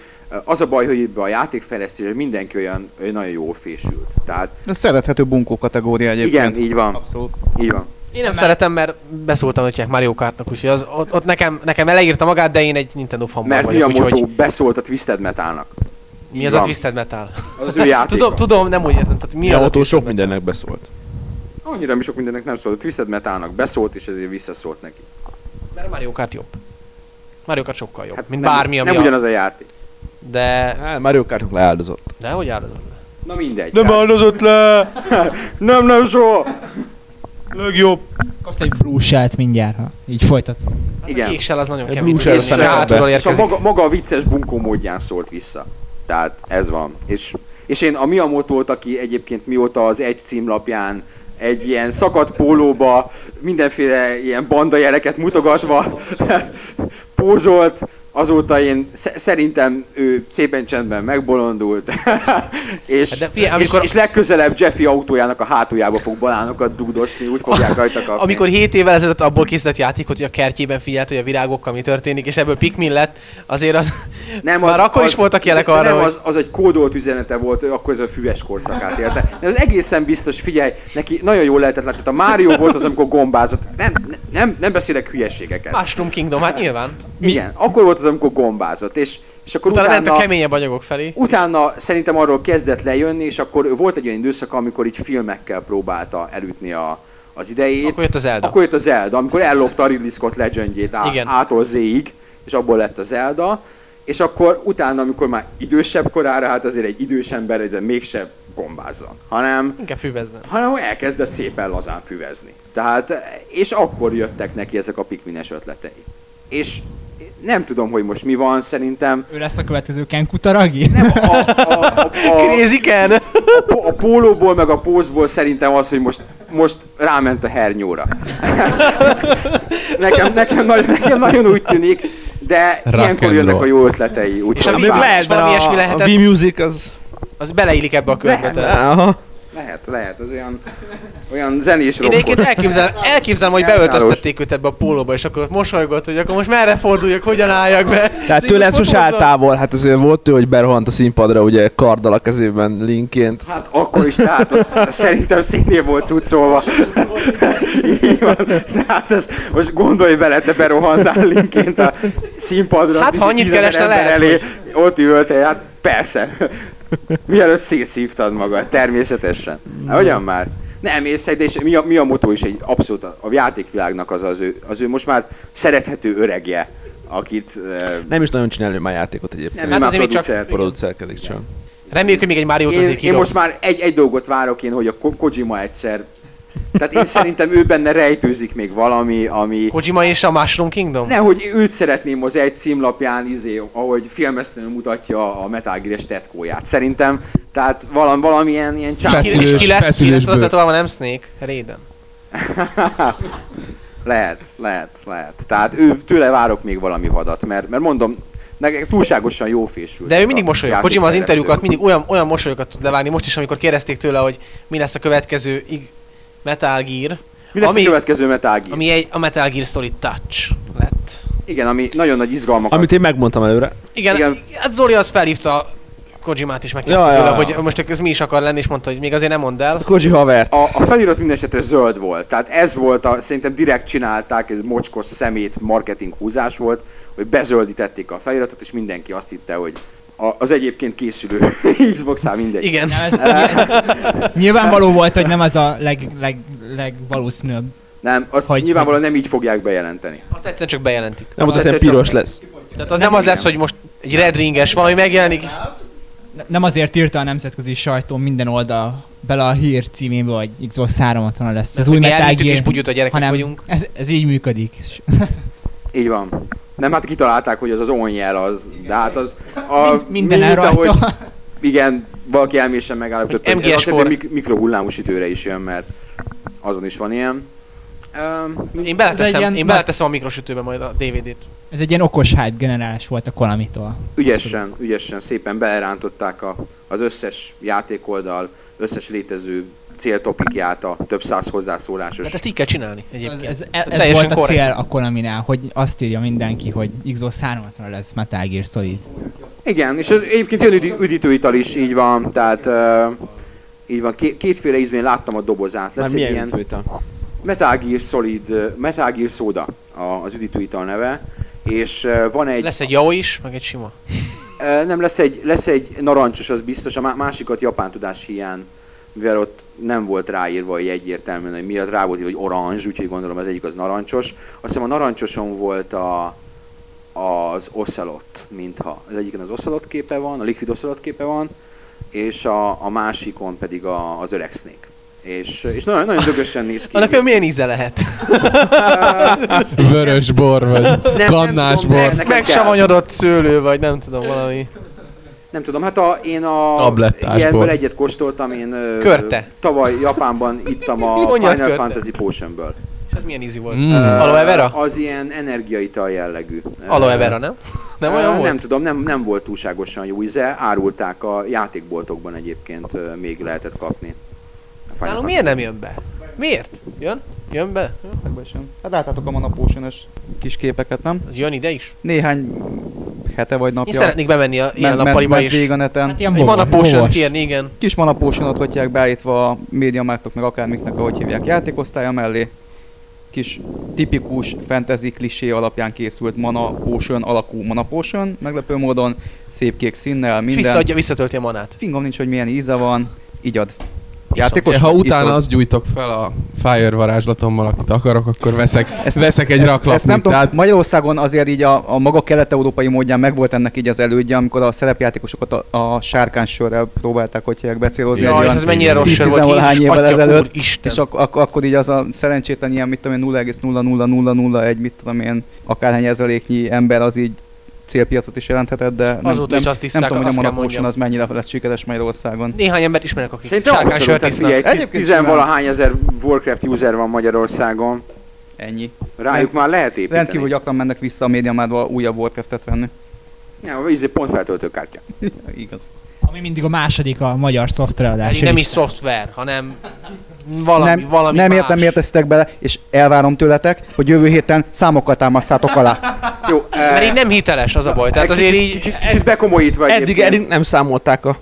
az a baj, hogy ebbe a játékfejlesztésre mindenki olyan, olyan nagyon jól fésült. Tehát De szerethető bunkó kategória egyébként. igen, így van, Abszolút. így van. Én nem szeretem, mert beszóltam, hogy Mario Kartnak, úgyhogy az, ott, ott nekem, nekem eleírta magát, de én egy Nintendo fanból Mert vagyok, Miyamoto úgyhogy beszólt a Twisted Metalnak. mi az van. a Twisted Metal? Az az ő játéka. tudom, tudom, nem úgy értem, tehát mi Mi a autó Twisted sok Metal? mindennek beszólt. Annyira mi sok mindennek nem szólt. A Twisted Metalnak beszólt, és ezért visszaszólt neki. Mert a Mario Kart jobb. Mario Kart sokkal jobb, hát mint nem, bármi, ami Nem a... ugyanaz a játék. De, Hát Mario Kartnak leáldozott. de hogy áldozat le? Na mindegy. Nem tehát- áldozott le! nem, nem soha! Legjobb! Kapsz egy brúsát mindjárt, ha így folytat. Hát Igen. A jégsel az nagyon Egy kemény. Shell És hátulról És a maga, maga a vicces bunkó módján szólt vissza. Tehát ez van. És, és én a Miyamoto-t, aki egyébként mióta az egy címlapján egy ilyen szakadt pólóba, mindenféle ilyen banda jeleket mutogatva pózolt, azóta én sz- szerintem ő szépen csendben megbolondult, és, Hát de és, amikor- és legközelebb Jeffy autójának a hátuljába fog balánokat dugdosni, úgy fogják rajta kapni. Amikor 7 évvel ezelőtt abból készített játékot, hogy a kertjében figyelt, hogy a virágokkal mi történik, és ebből Pikmin lett, azért az... Nem, Már akkor is voltak jelek arra, Nem, hogy- az, az egy kódolt üzenete volt, akkor ez a füves korszakát érte. De az egészen biztos, figyelj, neki nagyon jól lehetett látni. A Mario volt az, amikor gombázott. Nem, nem, nem beszélek hülyeségeket. Mushroom Kingdom, hát nyilván. Igen, akkor volt az, amikor gombázott. És, és akkor Utána utána, ment a keményebb anyagok felé. utána szerintem arról kezdett lejönni, és akkor volt egy olyan időszak, amikor így filmekkel próbálta elütni a, az idejét. Akkor jött az Zelda. Akkor jött a Zelda, amikor ellopta a Ridley Scott legendjét á, Igen. ától Z-ig, és abból lett a Zelda. És akkor utána, amikor már idősebb korára, hát azért egy idős ember ez mégsem gombázzon, hanem, Inkább füvezzen. hanem elkezdett szépen lazán füvezni. Tehát, és akkor jöttek neki ezek a pikmines ötletei. És nem tudom, hogy most mi van, szerintem Ő lesz a következő Ken Kutaragi? nem a, a, a, a, Crazy Ken! a, a pólóból meg a pózból szerintem az, hogy most, most ráment a hernyóra. nekem, nekem, nagyon, nekem nagyon úgy tűnik, de Rock ilyenkor jönnek a jó ötletei. Úgy És a lehet, valami ilyesmi a, a. V-Music az... Az beleillik ebbe a körbe. Lehet, lehet, az olyan, olyan zenés Én egyébként elképzelem, elképzelem, hogy beöltöztették őt ebbe a pólóba, és akkor mosolygott, hogy akkor most merre forduljak, hogyan álljak be. Tehát tőle ez most távol, hát azért volt ő, hogy berohant a színpadra, ugye karddal a kezében linként. Hát akkor is, tehát az, az szerintem színnél volt cuccolva. Így van. Tehát ez, most gondolj bele, te berohantál linként a színpadra. Hát, ha annyit keresne, lehet, elé, hogy- ott ültél, hát persze. Mielőtt szétszívtad magad, természetesen. Hát, hogyan már? Nem, és szerintem és mi a, mi a motó is egy abszolút a, a játékvilágnak az az ő, az ő most már szerethető öregje, akit uh, Nem is nagyon csinálja már játékot egyébként. nem, Hát már azért még csak- producer. Producerkedik csak. Reméljük, hogy még egy Mario Én, azért én most már egy, egy dolgot várok én, hogy a Ko- Kojima egyszer tehát én szerintem ő benne rejtőzik még valami, ami... Kojima és a Mushroom Kingdom? Nem, hogy őt szeretném az egy címlapján, izé, ahogy filmesztenül mutatja a Metal Gear-es tetkóját. Szerintem, tehát valami, valamilyen ilyen csáp. ki, és Feszülős- ki lesz, ki lesz feszülős tetoválva, nem Snake? Raiden. Lehet, lehet, lehet. Tehát ő, tőle várok még valami vadat, mert, mert mondom, nekem túlságosan jó fésült. De ő mindig mosolyog. Kojima az interjúkat mindig olyan, olyan mosolyokat tud levágni. Most is, amikor kérdezték tőle, hogy mi lesz a következő Metal Gear, Mi lesz ami- a következő Metal Gear? ami egy, a Metal Gear Solid Touch lett. Igen, ami nagyon nagy izgalmakat. Amit én megmondtam előre. Igen, Igen. Hát Zoli az felhívta Kojimát is megkérdezte Ja, ja, ja. hogy most ez mi is akar lenni, és mondta, hogy még azért nem mondd el. Koji havert. A, a felirat minden esetre zöld volt, tehát ez volt a, szerintem direkt csinálták, ez mocskos szemét marketing húzás volt, hogy bezöldítették a feliratot, és mindenki azt hitte, hogy a, az egyébként készülő Xbox-án mindegy. Igen. Nem, ez, ez, nyilvánvaló volt, hogy nem az a leg, leg, legvalószínűbb. Nem, azt Hogy- nyilvánvalóan nem így fogják bejelenteni. Azt egyszerűen csak bejelentik. Nem tetszett ilyen piros lesz. Tehát az nem az lesz, hogy most egy red ringes valami megjelenik. Ne- Nem azért írta a nemzetközi sajtó minden oldal bele a hír címébe, hogy Xbox 360 lesz. Ez új Metal elhittük és Gear, bugyut a gyerekek hanem vagyunk. ez, ez így működik. Így van. Nem, hát kitalálták, hogy az az on jel az, de hát az... A, Mind, minden mint ahogy-. Igen, valaki elmésen megállapította, Hogy hogy azért MGS4. mik- mikrohullámú ütőre is jön, mert azon is van ilyen. Um, Én beleteszem, ilyen én beleteszem a mikrosütőbe majd a DVD-t. Ez egy ilyen okos hype generálás volt a Konami-tól. ügyesen, ügyesen, szépen belerántották a, az összes játékoldal, összes létező céltopikját a több száz hozzászólásos. Hát ezt így kell csinálni Ez, egyébként. ez, ez, ez volt a korrekt. cél a Konami-nál, hogy azt írja mindenki, hogy Xbox 360 lesz Metal Gear Solid. Igen, és az egyébként jön üdi, üdítőital is, így van, tehát uh, így van, Ké, kétféle ízben láttam a dobozát. Lesz Már egy milyen ilyen ütőital? Metal Gear Solid, Metal Gear Soda a, az üdítőital neve, és uh, van egy, Lesz egy Yao is, meg egy sima. uh, nem lesz egy, lesz egy narancsos, az biztos, a má- másikat japán tudás hiány, mivel ott nem volt ráírva hogy egyértelműen, hogy miatt rá volt írva, hogy orange, úgyhogy gondolom az egyik az narancsos. Azt hiszem a narancsoson volt a, az Ocelot, mintha. Az egyiken az Ocelot képe van, a Liquid Ocelot képe van, és a, a másikon pedig a, az öreg Snake. És, és nagyon, nagyon dögösen néz ki. Annak ő milyen íze lehet? Vörös bor, vagy nem kannás tudom, ne- bor. Megsavanyodott szőlő, vagy nem tudom, valami. Nem tudom, hát a, én a Tablettásból. ilyenből egyet kóstoltam, én ö, Körte. tavaly Japánban ittam a Final körte. Fantasy Potionből. És az milyen ízű volt? Mm. Ö, Aloe vera? Az ilyen energiaital jellegű. Aloe Ö, vera, nem? Nem ö, olyan Nem volt? tudom, nem, nem volt túlságosan jó íze, árulták a játékboltokban egyébként ö, még lehetett kapni. Nálunk miért nem jön be? Miért? Jön? Jön be? Aztán is jön. Hát láttátok a Mana Potion-ös kis képeket, nem? Az jön ide is? Néhány hete vagy Én napja. szeretnék bemenni a ilyen ment, nappaliba ment is. a neten. Hát ilyen Egy mana bogos. potion kérni, igen. Kis mana potionot hagyják beállítva a médiamáktok meg akármiknek, ahogy hívják játékosztálya mellé. Kis tipikus fantasy klisé alapján készült mana potion alakú mana potion, meglepő módon, szép kék színnel, És minden. visszaadja, visszatölti a manát. Fingom nincs, hogy milyen íze van, így ad. Játékos? Ha utána Iszol? azt gyújtok fel a Fire varázslatommal, akit akarok, akkor veszek, Ezt- veszek egy ezt, raklapnit. ezt nem tudom, tehát Magyarországon azért így a, a maga kelet-európai módján megvolt ennek így az elődje, amikor a szerepjátékosokat a, a sárkánysörrel próbálták, hogy hívják becélozni. egy Ja, és olyan ez mennyire rossz sör volt, 10-10 valahány Jézus, évvel ezelőtt, és ak- ak- akkor így az a szerencsétlen ilyen, mit tudom én, 0,00001, mit tudom én, akárhány ezeréknyi ember az így célpiacot is jelenthetett, de nem, Azóta nem, is azt nem hiszák, tudom, hogy a mondjam. az mennyire lesz sikeres Magyarországon. Néhány embert ismerek, akik Szerintem sárkány abszolút, sört isznak. Egyébként tizenvalahány ezer Warcraft user van Magyarországon, Ennyi. rájuk már lehet építeni. Rendkívül gyakran mennek vissza a médiamádba újabb Warcraftet venni. Ja, ízé pont feltöltőkártya. Igaz. Ami mindig a második a magyar szoftveradás. Nem is szoftver, hanem valami, nem, valami nem más. értem, miért teszitek bele, és elvárom tőletek, hogy jövő héten számokkal támasszátok alá. Jó, Mert így nem hiteles az a baj. Tehát azért így... Kicsit, kicsit bekomolyítva Eddig, eddig nem számolták a,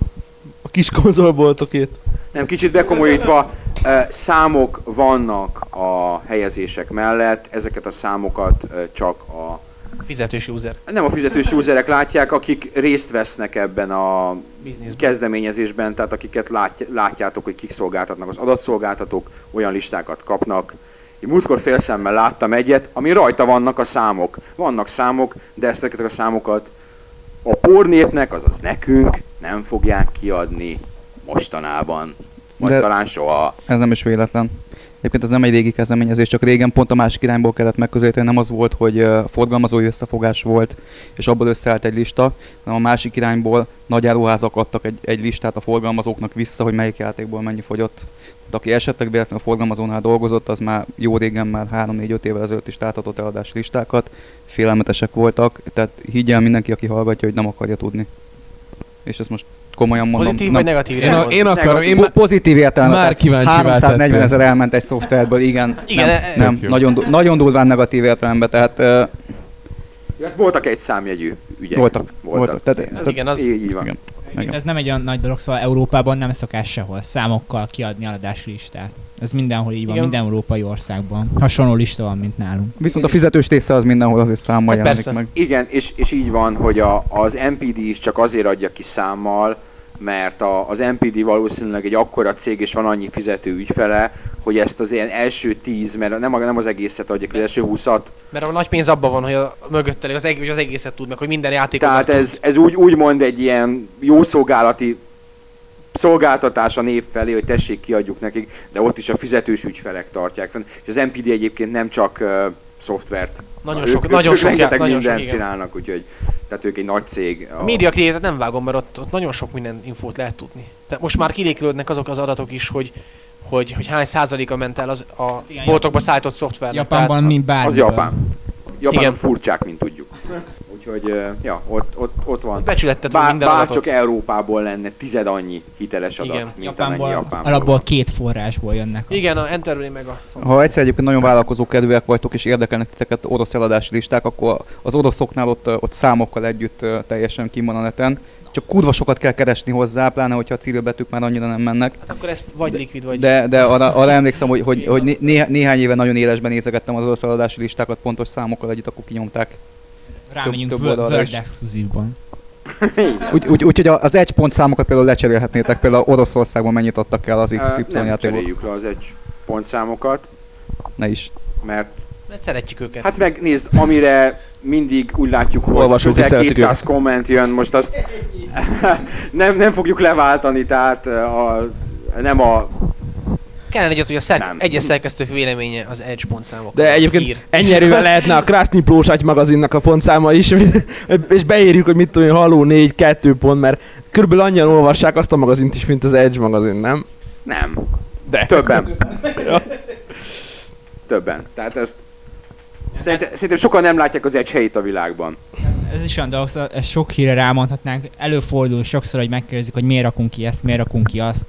a kis konzolboltokét. Nem, kicsit bekomolyítva, eh, számok vannak a helyezések mellett, ezeket a számokat eh, csak a Fizetős user. nem a fizetős userek látják, akik részt vesznek ebben a Bizniszben. kezdeményezésben, tehát akiket látj, látjátok, hogy kik szolgáltatnak. Az adatszolgáltatók olyan listákat kapnak. Én múltkor félszemmel láttam egyet, ami rajta vannak a számok. Vannak számok, de ezeket a számokat a pornépnek, azaz nekünk nem fogják kiadni mostanában. Vagy De- talán soha. Ez nem is véletlen. Egyébként ez nem egy régi kezdeményezés, csak régen pont a másik irányból kellett megközelíteni, nem az volt, hogy forgalmazói összefogás volt, és abból összeállt egy lista, hanem a másik irányból nagy áruházak adtak egy, egy listát a forgalmazóknak vissza, hogy melyik játékból mennyi fogyott. Tehát aki esetleg véletlenül a forgalmazónál dolgozott, az már jó régen, már 3-4-5 évvel ezelőtt is láthatott eladási listákat, félelmetesek voltak, tehát higgyen mindenki, aki hallgatja, hogy nem akarja tudni. És ezt most komolyan mondom. Pozitív nem, vagy negatív Én, a, én akarom, én Po- már... pozitív értelemben. Már tehát kíváncsivá 340 tettem. ezer elment egy szoftverből, igen. Igen, nem, e- nem Tök jó. nagyon, du- nagyon durván negatív értelemben, tehát uh, voltak egy számjegyű ügyek. voltak, voltak. Tehát, Ez, tehát, igen, az- így, így van. igen. Igen. Ez nem egy olyan nagy dolog, szóval Európában nem szokás sehol számokkal kiadni eladási listát. Ez mindenhol így van, Igen. minden európai országban. Hasonló lista van, mint nálunk. Viszont a fizetős része az mindenhol azért számmal Hát jelenik persze. meg. Igen, és, és így van, hogy a, az MPD is csak azért adja ki számmal, mert a, az MPD valószínűleg egy akkora cég, és van annyi fizető ügyfele, hogy ezt az ilyen első tíz, mert nem, nem az egészet adja ki, az első húszat. Mert a nagy pénz abban van, hogy a mögötte az, eg- hogy az egészet tud meg, hogy minden játékot Tehát tud. ez, ez úgy, úgy mond egy ilyen jó szolgálati szolgáltatás a nép felé, hogy tessék kiadjuk nekik, de ott is a fizetős ügyfelek tartják fenn. És az MPD egyébként nem csak uh, szoftvert, Nagyon ők, sok, ők, nagyon ők sok, já- rengeteg nagyon sok, mindent igen. csinálnak, úgyhogy tehát ők egy nagy cég. A média creator nem vágom, mert ott, ott nagyon sok minden infót lehet tudni. Tehát most már kilékelődnek azok az adatok is, hogy hogy, hogy hány százaléka ment el az a igen, boltokba szállított szoftvernek. Japánban Tehát- mint bármiből. Az Japán. Japánok Igen. furcsák, mint tudjuk. Úgyhogy, ja, ott, ott, ott van. Becsülettetünk Bár, minden bár adatot. csak Európából lenne tized annyi hiteles adat, Igen. mint amennyi Japánból, Japánból alapból két forrásból jönnek. a- Igen, a Enterway meg a... Ha egyszer egyébként nagyon vállalkozó kedvűek vagytok és érdekelnek titeket orosz eladási listák, akkor az oroszoknál ott, ott számokkal együtt teljesen kim van a neten. Csak kurva sokat kell keresni hozzá, pláne hogyha a cirilbetűk már annyira nem mennek. Hát akkor ezt vagy likvid, vagy... De, de arra, arra emlékszem, hogy, hogy, hogy né- néha- néhány éve nagyon élesben nézegettem az orosz eladási listákat, pontos számokkal együtt, akkor kinyomták. Rámegyünk több Word oldalra is. Exclusive-ban. Úgy, úgy, úgy az egy pont számokat például lecserélhetnétek, például Oroszországban mennyit adtak el az XY nem játékból. cseréljük le az egy pontszámokat, Ne is. mert Mert szeretjük őket. hát megnézd, amire mindig úgy látjuk, hogy Olvasók is közel szeretik 200 komment jön, most azt nem, nem fogjuk leváltani, tehát a, nem a Kellene egyet, hogy a szer- egyes szerkesztők véleménye az Edge pontszámok. De egyébként ír. ennyi erővel lehetne a Krasny Plóságy magazinnak a pontszáma is, és beírjuk, hogy mit tudom, én, haló 4, 2 pont, mert körülbelül annyian olvassák azt a magazint is, mint az Edge magazin, nem? nem. De. Többen. Többen. Tehát ezt Szerintem, szerintem sokan nem látják az egy helyét a világban. Ez is olyan dolog, szóval ezt sok hírre rámondhatnánk. Előfordul sokszor, hogy megkérdezik, hogy miért rakunk ki ezt, miért rakunk ki azt.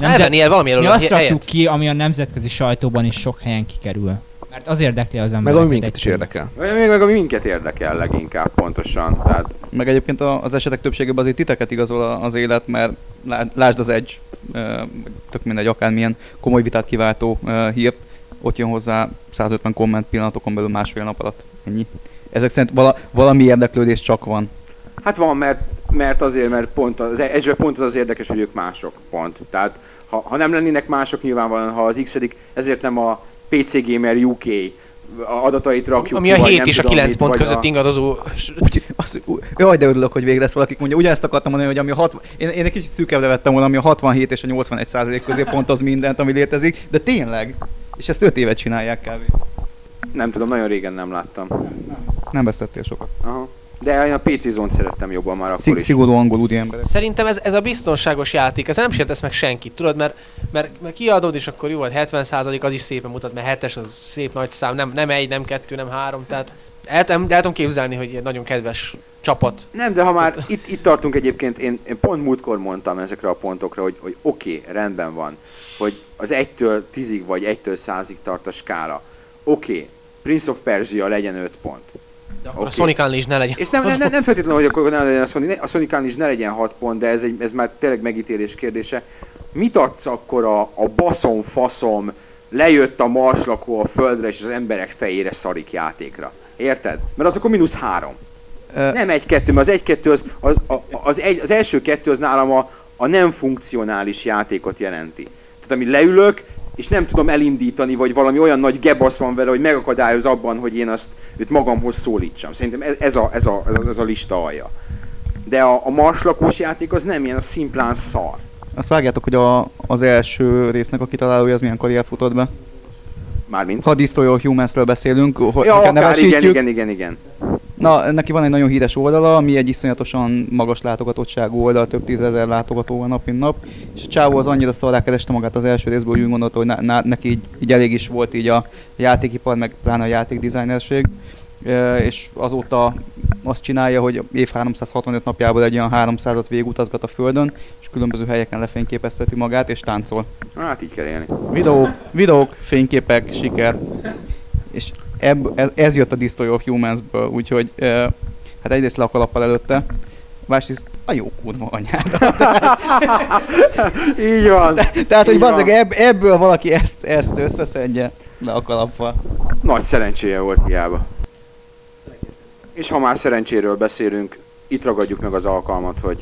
Elvenni el valami Mi azt helyet. rakjuk ki, ami a nemzetközi sajtóban is sok helyen kikerül. Mert az érdekli az Meg embereket. ami minket is érdekel. Még meg ami minket érdekel leginkább pontosan. Tehát Meg egyébként a- az esetek többségében azért titeket igazol az élet, mert lá- lásd az Edge, ö, tök mindegy, akármilyen komoly vitát kiváltó hírt, ott jön hozzá 150 komment pillanatokon belül másfél nap alatt. Ennyi. Ezek szerint vala, valami érdeklődés csak van. Hát van, mert, mert azért, mert pont az, egyre pont az az érdekes, hogy ők mások, pont. Tehát ha, ha nem lennének mások nyilvánvalóan, ha az x ezért nem a PC Gamer UK adatait rakjuk Ami a vagy 7 nem és a tudom 9 mit, pont között a... ingadozó. Úgy, az, ú, jaj, de örülök, hogy végre lesz valaki mondja. Ugyanezt akartam mondani, hogy ami a 60, én, én egy kicsit szűkebbre vettem volna, ami a 67 és a 81 százalék közé pont az mindent, ami létezik, de tényleg. És ezt 5 évet csinálják kb. Nem tudom, nagyon régen nem láttam. Nem vesztettél sokat. Aha. De én a PC zónt szerettem jobban már akkor Szig, is. szigorú angol údi emberek. Szerintem ez, ez a biztonságos játék, ez nem sértesz meg senkit, tudod, mert, mert, mert kiadod, és akkor jó, hát 70% az is szépen mutat, mert 7-es az szép nagy szám, nem, nem egy, nem kettő, nem három, tehát el, el, el tudom képzelni, hogy egy nagyon kedves csapat. Nem, de ha már itt, itt tartunk egyébként, én, én pont múltkor mondtam ezekre a pontokra, hogy, hogy oké, okay, rendben van, hogy az 1-től 10-ig vagy 1-től 100-ig tart a skála. Oké, okay, Prince of Persia legyen 5 pont. De akkor Oké. a Sonic Unleashed ne legyen. És nem, nem, nem, nem feltétlenül, hogy akkor ne legyen a Sonic, a Sonic is ne legyen 6 pont, de ez, egy, ez már tényleg megítélés kérdése. Mit adsz akkor a, a baszom, faszom, lejött a marslakó a földre, és az emberek fejére szarik játékra? Érted? Mert az akkor mínusz három. Ö, Nem egy-kettő, mert az egy-kettő az, az, az, egy, az első kettő az nálam a, a nem funkcionális játékot jelenti. Tehát ami leülök, és nem tudom elindítani, vagy valami olyan nagy gebasz van vele, hogy megakadályoz abban, hogy én azt őt magamhoz szólítsam. Szerintem ez, ez, a, ez, a, ez, a, ez a lista alja. De a, a marslakós játék az nem ilyen, az szimplán szar. Azt vágjátok, hogy a, az első résznek a kitalálója az milyen karriert futott be? Mármint. Ha Destroy Humans-ről beszélünk, hogy Ja, akár, igen, igen, igen, igen. Na, neki van egy nagyon híres oldala, ami egy iszonyatosan magas látogatottságú oldal, több tízezer látogató van nap, mint nap. És a csávó az annyira szarrá kereste magát az első részből, hogy úgy gondolta, hogy na, na, neki így, így, elég is volt így a játékipar, meg pláne a játékdesignerség. E, és azóta azt csinálja, hogy év 365 napjából egy olyan 300-at végigutazgat a földön, és különböző helyeken lefényképezteti magát, és táncol. Hát így kell élni. Videók, videók fényképek, siker. És ebb, ez, ez jött a Destroy of Humans-ből, úgyhogy uh, hát egyrészt le a kalappal előtte, másrészt a jó kurva anyád. Így van. Tehát, hogy bazdeg, ebb, ebből valaki ezt, ezt összeszedje le a kalappal. Nagy szerencséje volt hiába. És ha már szerencséről beszélünk, itt ragadjuk meg az alkalmat, hogy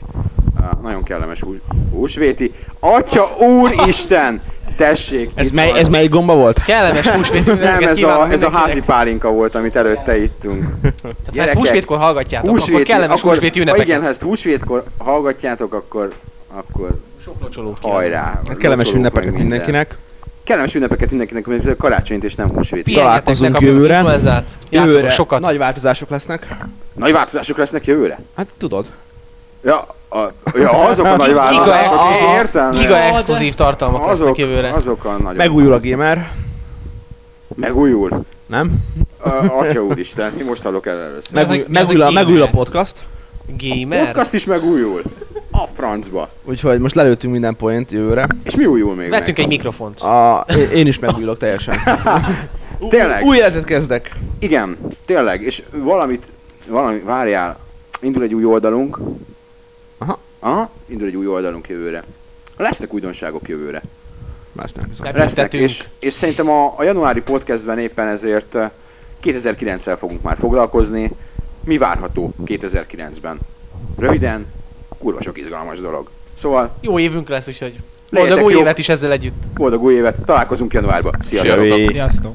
nagyon kellemes hús, húsvéti. Atya úristen! Tessék! Ez, mely, van. ez melyik gomba volt? Kellemes húsvét Nem, ez a, ez a házi pálinka volt, amit előtte ittunk. Tehát ha ezt húsvétkor hallgatjátok, akkor Húsvéti- kellemes akkor, húsvéti Ha ünnepeket. igen, ha ezt húsvétkor hallgatjátok, akkor, akkor Sok locsolót hajrá. Hát kellemes ünnepeket minden. mindenkinek. Kellemes ünnepeket mindenkinek, mert karácsonyt és nem húsvét. Találkozunk jövőre. Jövőre sokat. nagy változások lesznek. Nagy változások lesznek jövőre? Hát tudod. Ja, a, ja azok a nagy ex- Értem. giga exkluzív tartalmak lesznek azok, jövőre. azok a nagy Megújul a gamer, Megújul. nem? A, atya úristen, mi most hallok el először. Meg- Megújul, ez a megújul, a, gamer. megújul a podcast. Gamer. Podcast is megújul. A francba. Úgyhogy most lelőttünk minden point jövőre. És mi újul még Vettünk meg? egy mikrofont. A, én- én is megújulok teljesen. Tényleg? Új életet kezdek. Igen, tényleg. És valamit, valami, várjál, indul egy új oldalunk. Aha. Indul egy új oldalunk jövőre. Lesznek újdonságok jövőre. Lesznek bizony. Lesznek, és, és szerintem a, a januári podcastben éppen ezért eh, 2009-el fogunk már foglalkozni. Mi várható 2009-ben? Röviden, kurva sok izgalmas dolog. Szóval Jó évünk lesz, úgyhogy boldog új jók. évet is ezzel együtt. boldog új évet, találkozunk januárban. Sziasztok! Sziasztok. Sziasztok!